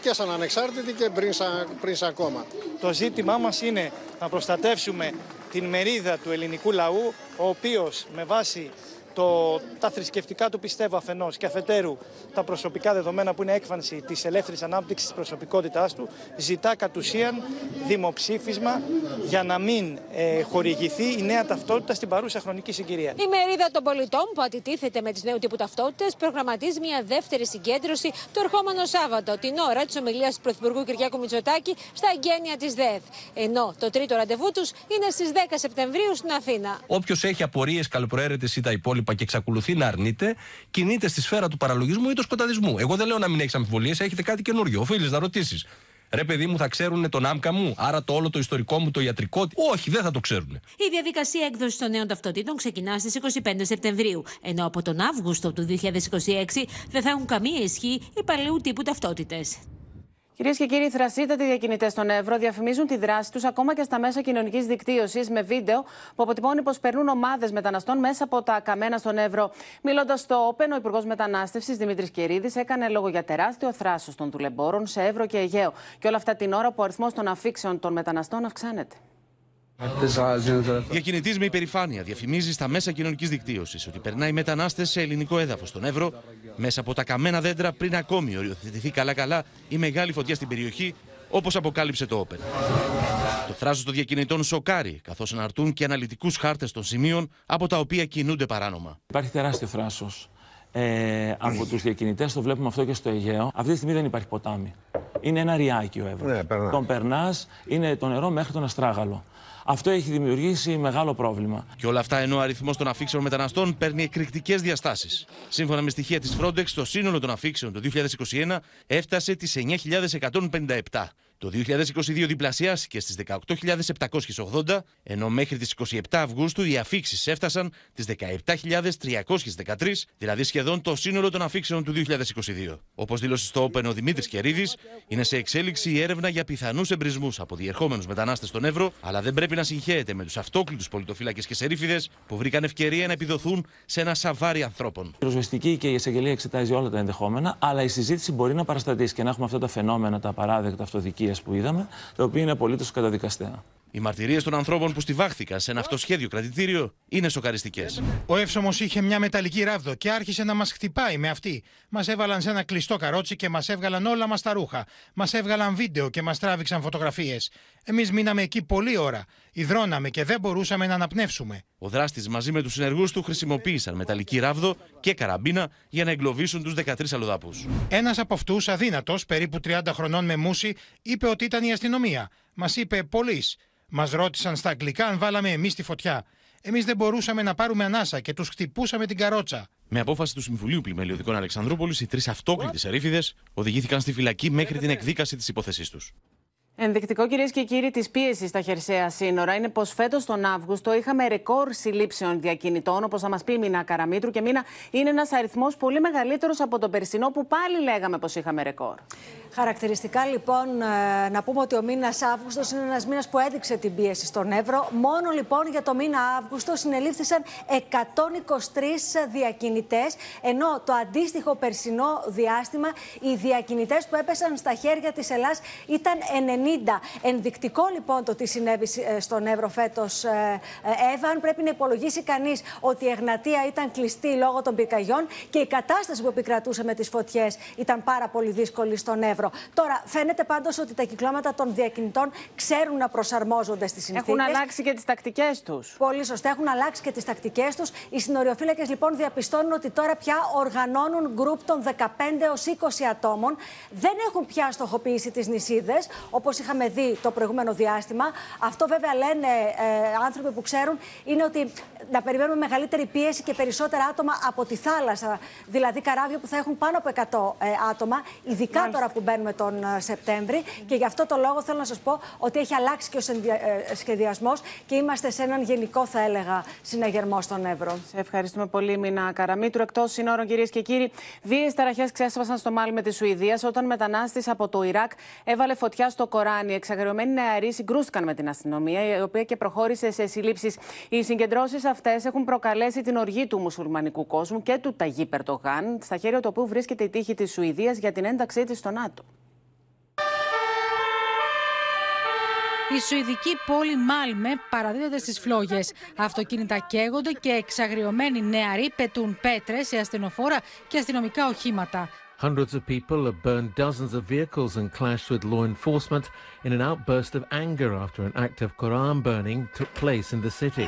και σαν ανεξάρτητοι και πριν σαν, πριν σαν κόμμα. Το ζήτημά μας είναι να προστατεύσουμε την μερίδα του ελληνικού λαού, ο οποίος με βάση το, τα θρησκευτικά του πιστεύω αφενός και αφετέρου τα προσωπικά δεδομένα που είναι έκφανση της ελεύθερης ανάπτυξης της προσωπικότητάς του, ζητά κατ' ουσίαν δημοψήφισμα για να μην ε, χορηγηθεί η νέα ταυτότητα στην παρούσα χρονική συγκυρία. Η μερίδα των πολιτών που αντιτίθεται με τις νέου τύπου ταυτότητες προγραμματίζει μια δεύτερη συγκέντρωση το ερχόμενο Σάββατο, την ώρα της ομιλίας του Πρωθυπουργού Κυριάκου Μητσοτάκη στα εγγένεια της ΔΕΘ. Ενώ το τρίτο ραντεβού τους είναι στις 10 Σεπτεμβρίου στην Αθήνα. Όποιος έχει απορίες, καλοπροαίρετες ή τα υπόλοιπα και εξακολουθεί να αρνείται, κινείται στη σφαίρα του παραλογισμού ή του σκοταδισμού. Εγώ δεν λέω να μην έχεις αμφιβολίες, έχετε κάτι καινούριο. Οφείλεις να ρωτήσεις. Ρε παιδί μου, θα ξέρουν τον άμκα μου, άρα το όλο το ιστορικό μου, το ιατρικό. Όχι, δεν θα το ξέρουν. Η διαδικασία έκδοσης των νέων ταυτοτήτων ξεκινά στις 25 Σεπτεμβρίου, ενώ από τον Αύγουστο του 2026 δεν θα έχουν καμία ισχύ οι παλαιού τύπου ταυτότητες. Κυρίες και κύριοι, θρασίτατοι διακινητές στον Εύρο διαφημίζουν τη δράση τους ακόμα και στα μέσα κοινωνικής δικτύωσης με βίντεο που αποτυπώνει πως περνούν ομάδες μεταναστών μέσα από τα καμένα στον Εύρο. Μιλώντας στο Όπεν, ο Υπουργός Μετανάστευσης Δημήτρης Κερίδης έκανε λόγο για τεράστιο θράσος των δουλεμπόρων σε Εύρο και Αιγαίο. Και όλα αυτά την ώρα που ο αριθμός των αφήξεων των μεταναστών αυξάνεται. Διακινητής με υπερηφάνεια διαφημίζει στα μέσα κοινωνικής δικτύωσης ότι περνάει μετανάστες σε ελληνικό έδαφος στον Εύρο μέσα από τα καμένα δέντρα πριν ακόμη οριοθετηθεί καλά-καλά η μεγάλη φωτιά στην περιοχή, όπως αποκάλυψε το Όπεν. Το θράσος των διακινητών σοκάρει, καθώς αναρτούν και αναλυτικούς χάρτες των σημείων από τα οποία κινούνται παράνομα. Υπάρχει τεράστιο θράσος ε, από τους διακινητές. Το βλέπουμε αυτό και στο Αιγαίο. Αυτή τη στιγμή δεν υπάρχει ποτάμι. Είναι ένα ριάκι ο Εύρο. Ναι, περνά. τον περνάς, είναι το νερό μέχρι τον Αστράγαλο. Αυτό έχει δημιουργήσει μεγάλο πρόβλημα. Και όλα αυτά ενώ ο αριθμός των αφήξεων μεταναστών παίρνει εκρηκτικές διαστάσεις. Σύμφωνα με στοιχεία της Frontex, το σύνολο των αφήξεων το 2021 έφτασε τις 9.157. Το 2022 διπλασιάστηκε στις 18.780, ενώ μέχρι τις 27 Αυγούστου οι αφήξεις έφτασαν τις 17.313, δηλαδή σχεδόν το σύνολο των αφήξεων του 2022. Όπως δήλωσε στο Open ο Δημήτρης Κερίδης, είναι σε εξέλιξη η έρευνα για πιθανούς εμπρισμούς από διερχόμενους μετανάστες στον Εύρο, αλλά δεν πρέπει να συγχαίεται με τους αυτόκλητους πολιτοφύλακες και σερίφιδες που βρήκαν ευκαιρία να επιδοθούν σε ένα σαβάρι ανθρώπων. Η πυροσβεστική και η εισαγγελία εξετάζει όλα τα ενδεχόμενα, αλλά η συζήτηση μπορεί να παραστατήσει και να έχουμε αυτά τα φαινόμενα, τα απαράδεκτα αυτοδικία που είδαμε, τα οποία είναι απολύτως καταδικαστέα. Οι μαρτυρίες των ανθρώπων που στιβάχθηκαν σε ένα αυτοσχέδιο κρατητήριο είναι σοκαριστικές. Ο εύσωμος είχε μια μεταλλική ράβδο και άρχισε να μας χτυπάει με αυτή. Μας έβαλαν σε ένα κλειστό καρότσι και μας έβγαλαν όλα μας τα ρούχα. Μας έβγαλαν βίντεο και μας τράβηξαν φωτογραφίες. Εμείς μείναμε εκεί πολλή ώρα. Ιδρώναμε και δεν μπορούσαμε να αναπνεύσουμε. Ο δράστης μαζί με τους συνεργούς του χρησιμοποίησαν μεταλλική ράβδο και καραμπίνα για να εγκλωβίσουν τους 13 αλλοδαπούς. Ένας από αυτούς, αδύνατος, περίπου 30 χρονών με μουσι, είπε ότι ήταν η αστυνομία. Μας είπε πολλή. Μας ρώτησαν στα αγγλικά αν βάλαμε εμείς τη φωτιά. Εμείς δεν μπορούσαμε να πάρουμε ανάσα και τους χτυπούσαμε την καρότσα. Με απόφαση του Συμβουλίου Πλημελιωδικών Αλεξανδρούπολης, οι τρεις αυτόκλητοι ερήφιδε οδηγήθηκαν στη φυλακή μέχρι την εκδίκαση της υπόθεσής τους. Ενδεικτικό, κυρίες και κύριοι, της πίεσης στα χερσαία σύνορα είναι πως φέτος τον Αύγουστο είχαμε ρεκόρ συλλήψεων διακινητών, όπως θα μας πει η Μίνα Καραμίτρου. Και Μίνα είναι ένας αριθμός πολύ μεγαλύτερος από τον περσινό, που πάλι λέγαμε πως είχαμε ρεκόρ. Χαρακτηριστικά λοιπόν ε, να πούμε ότι ο μήνας Αύγουστος είναι ένας μήνας που έδειξε την πίεση στον Εύρο. Μόνο λοιπόν για το μήνα Αύγουστο συνελήφθησαν 123 διακινητές, ενώ το αντίστοιχο περσινό διάστημα οι διακινητές που έπεσαν στα χέρια της Ελλάδα ήταν 90. Ενδεικτικό λοιπόν το τι συνέβη ε, στον Εύρο φέτος, Εύαν. Πρέπει να υπολογίσει κανείς ότι η Εγνατία ήταν κλειστή λόγω των πυρκαγιών και η κατάσταση που επικρατούσε με τις φωτιές ήταν πάρα πολύ δύσκολη στον Εύρο. Τώρα, φαίνεται πάντως ότι τα κυκλώματα των διακινητών ξέρουν να προσαρμόζονται στις συνθήκες. Έχουν αλλάξει και τις τακτικές τους. Πολύ σωστά, έχουν αλλάξει και τις τακτικές τους. Οι συνοριοφύλακες λοιπόν διαπιστώνουν ότι τώρα πια οργανώνουν γκρουπ των 15 έως 20 ατόμων. Δεν έχουν πια στοχοποιήσει τις νησίδες, όπως είχαμε δει το προηγούμενο διάστημα. Αυτό βέβαια λένε ε, άνθρωποι που ξέρουν είναι ότι να περιμένουμε μεγαλύτερη πίεση και περισσότερα άτομα από τη θάλασσα. Δηλαδή καράβια που θα έχουν πάνω από 100 ε, άτομα, ειδικά Μάλιστα. τώρα που μπαίνουμε τον ε, Σεπτέμβρη. Και γι' αυτό το λόγο θέλω να σας πω ότι έχει αλλάξει και ο ε, σχεδιασμός και είμαστε σε έναν γενικό, θα έλεγα, συναγερμό στον Εύρο. Σε ευχαριστούμε πολύ, Μίνα Καραμίτρου. Εκτός σύνορων, κυρίες και κύριοι, βίαιες ταραχές ξέσπασαν στο Μάλι με τη Σουηδία όταν μετανάστης από το Ιράκ έβαλε φωτιά στο Κοράνι. Εξαγριωμένοι νεαροί συγκρούστηκαν με την αστυνομία, η οποία και προχώρησε σε συλλήψεις. Οι συγκεντρώσεις αυτές έχουν προκαλέσει την οργή του μουσουλμανικού κόσμου και του Ταγί Περτογάν, στα χέρια του οποίου βρίσκεται η τύχη της Σουηδίας για την ένταξή της στο ΝΑΤΟ. Η Σουηδική πόλη Μάλμε παραδίδεται στις φλόγες. Αυτοκίνητα καίγονται και εξαγριωμένοι νεαροί πετούν πέτρες σε ασθενοφόρα και αστυνομικά οχήματα. Hundreds of people have burned dozens of vehicles and clashed with law enforcement in an outburst of anger after an act of Quran burning took place in the city.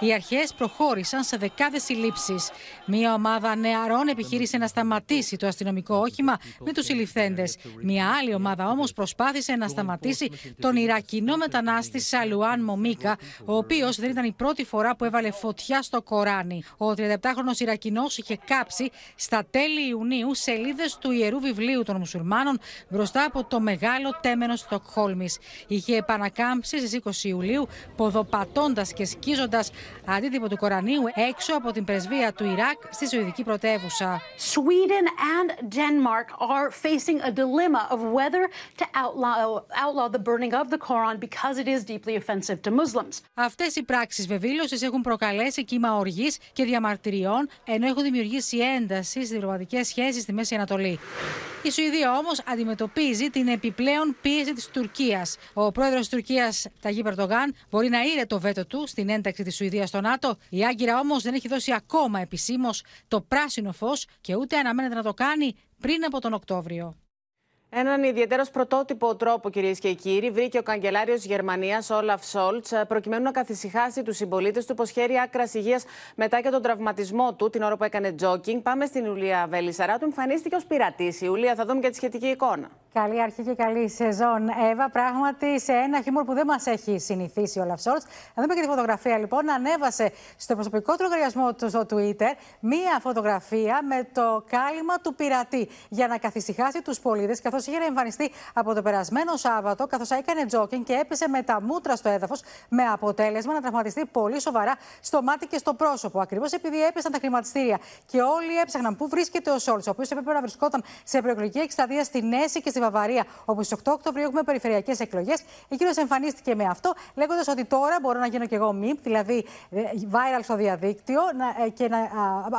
Οι αρχές προχώρησαν σε δεκάδες συλλήψεις. Μία ομάδα νεαρών επιχείρησε να σταματήσει το αστυνομικό όχημα με τους συλληφθέντες. Μία άλλη ομάδα όμως προσπάθησε να σταματήσει τον Ιρακινό μετανάστη Σαλουάν Μομίκα, ο οποίος δεν ήταν η πρώτη φορά που έβαλε φωτιά στο Κοράνι. Ο 37χρονο Ιρακινός είχε κάψει στα τέλη Ιουνίου σελίδες του ιερού βιβλίου των μουσουλμάνων μπροστά από το μεγάλο τέμενο Στοκχόλμης. Είχε επανακάμψει στις 20 Ιουλίου, ποδοπατώντας και σκίζοντας αντίτυπο του Κορανίου έξω από την πρεσβεία του Ιράκ στη Σουηδική πρωτεύουσα. Sweden and Denmark are facing a dilemma of whether to outlaw, outlaw the burning of the Quran because it is deeply offensive to Muslims. Αυτές οι πράξεις βεβήλωσης έχουν προκαλέσει κύμα οργής και διαμαρτυριών, ενώ έχουν δημιουργήσει ένταση στις διπλωματικές σχέσεις στη Μέση Ανατολή. Η Σουηδία όμως αντιμετωπίζει την επιπλέον πίεση της Τουρκίας. Ο πρόεδρος της Τουρκίας, Ταγί Περτογάν, μπορεί να ήρε το βέτο του στην ένταξη της Σουηδίας στο ΝΑΤΟ. Η Άγκυρα όμως δεν έχει δώσει ακόμα επισήμως το πράσινο φως και ούτε αναμένεται να το κάνει πριν από τον Οκτώβριο. Έναν ιδιαίτερος πρωτότυπο τρόπο, κυρίες και κύριοι, βρήκε ο καγκελάριος Γερμανίας, Όλαφ Σόλτς, προκειμένου να καθησυχάσει τους συμπολίτες του πως χέρι άκρας υγείας μετά και τον τραυματισμό του την ώρα που έκανε τζόκινγκ. Πάμε στην Ιουλία Βελισσαρά, του εμφανίστηκε ως πειρατής. Ιουλία, θα δούμε και τη σχετική εικόνα. Καλή αρχή και καλή σεζόν. Εύα, πράγματι σε ένα χιούμορ που δεν μας έχει συνηθίσει ο Όλαφ Σολτς. Να δούμε και τη φωτογραφία λοιπόν. Ανέβασε στο προσωπικό του λογαριασμό του στο Twitter μία φωτογραφία με το κάλυμμα του πειρατή για να καθησυχάσει τους πολίτες, καθώς είχε εμφανιστεί από το περασμένο Σάββατο, καθώς έκανε τζόκινγκ και έπεσε με τα μούτρα στο έδαφος, με αποτέλεσμα να τραυματιστεί πολύ σοβαρά στο μάτι και στο πρόσωπο. Ακριβώς επειδή έπεσαν τα χρηματιστήρια και όλοι έψαχναν πού βρίσκεται ο Σόλτς, ο οποίος έπρεπε να βρισκόταν σε προεκλογική εκστρατεία στη Μέση και στη Βαβαρία, όπου στις 8 Οκτωβρίου έχουμε περιφερειακές εκλογές. Εκείνος εμφανίστηκε με αυτό, λέγοντας ότι τώρα μπορώ να γίνω κι εγώ μιμ, δηλαδή ε, viral στο διαδίκτυο ε, και να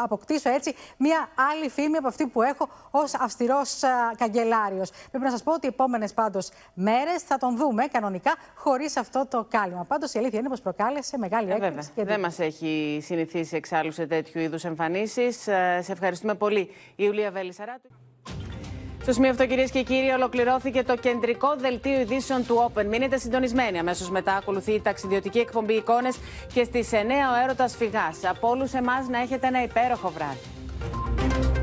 αποκτήσω έτσι μια άλλη φήμη από αυτή που έχω ως αυστηρός καγκελάριος. Πρέπει να σας πω ότι οι επόμενες πάντως μέρες θα τον δούμε κανονικά χωρίς αυτό το κάλυμα. Πάντως η αλήθεια είναι πως προκάλεσε μεγάλη ε, έκπληξη. Ε, Δεν μας έχει συνηθίσει εξάλλου σε τέτοιου είδους εμφανίσεις. Σε ευχαριστούμε πολύ, Ιουλία Βέλισσαράτου. Στο σημείο αυτό, κυρίες και κύριοι, ολοκληρώθηκε το κεντρικό δελτίο ειδήσεων του Open. Μείνετε συντονισμένοι. Αμέσως μετά ακολουθεί η ταξιδιωτική εκπομπή εικόνες και στις 9 ο έρωτας φυγάς. Από όλους εμάς να έχετε ένα υπέροχο βράδυ.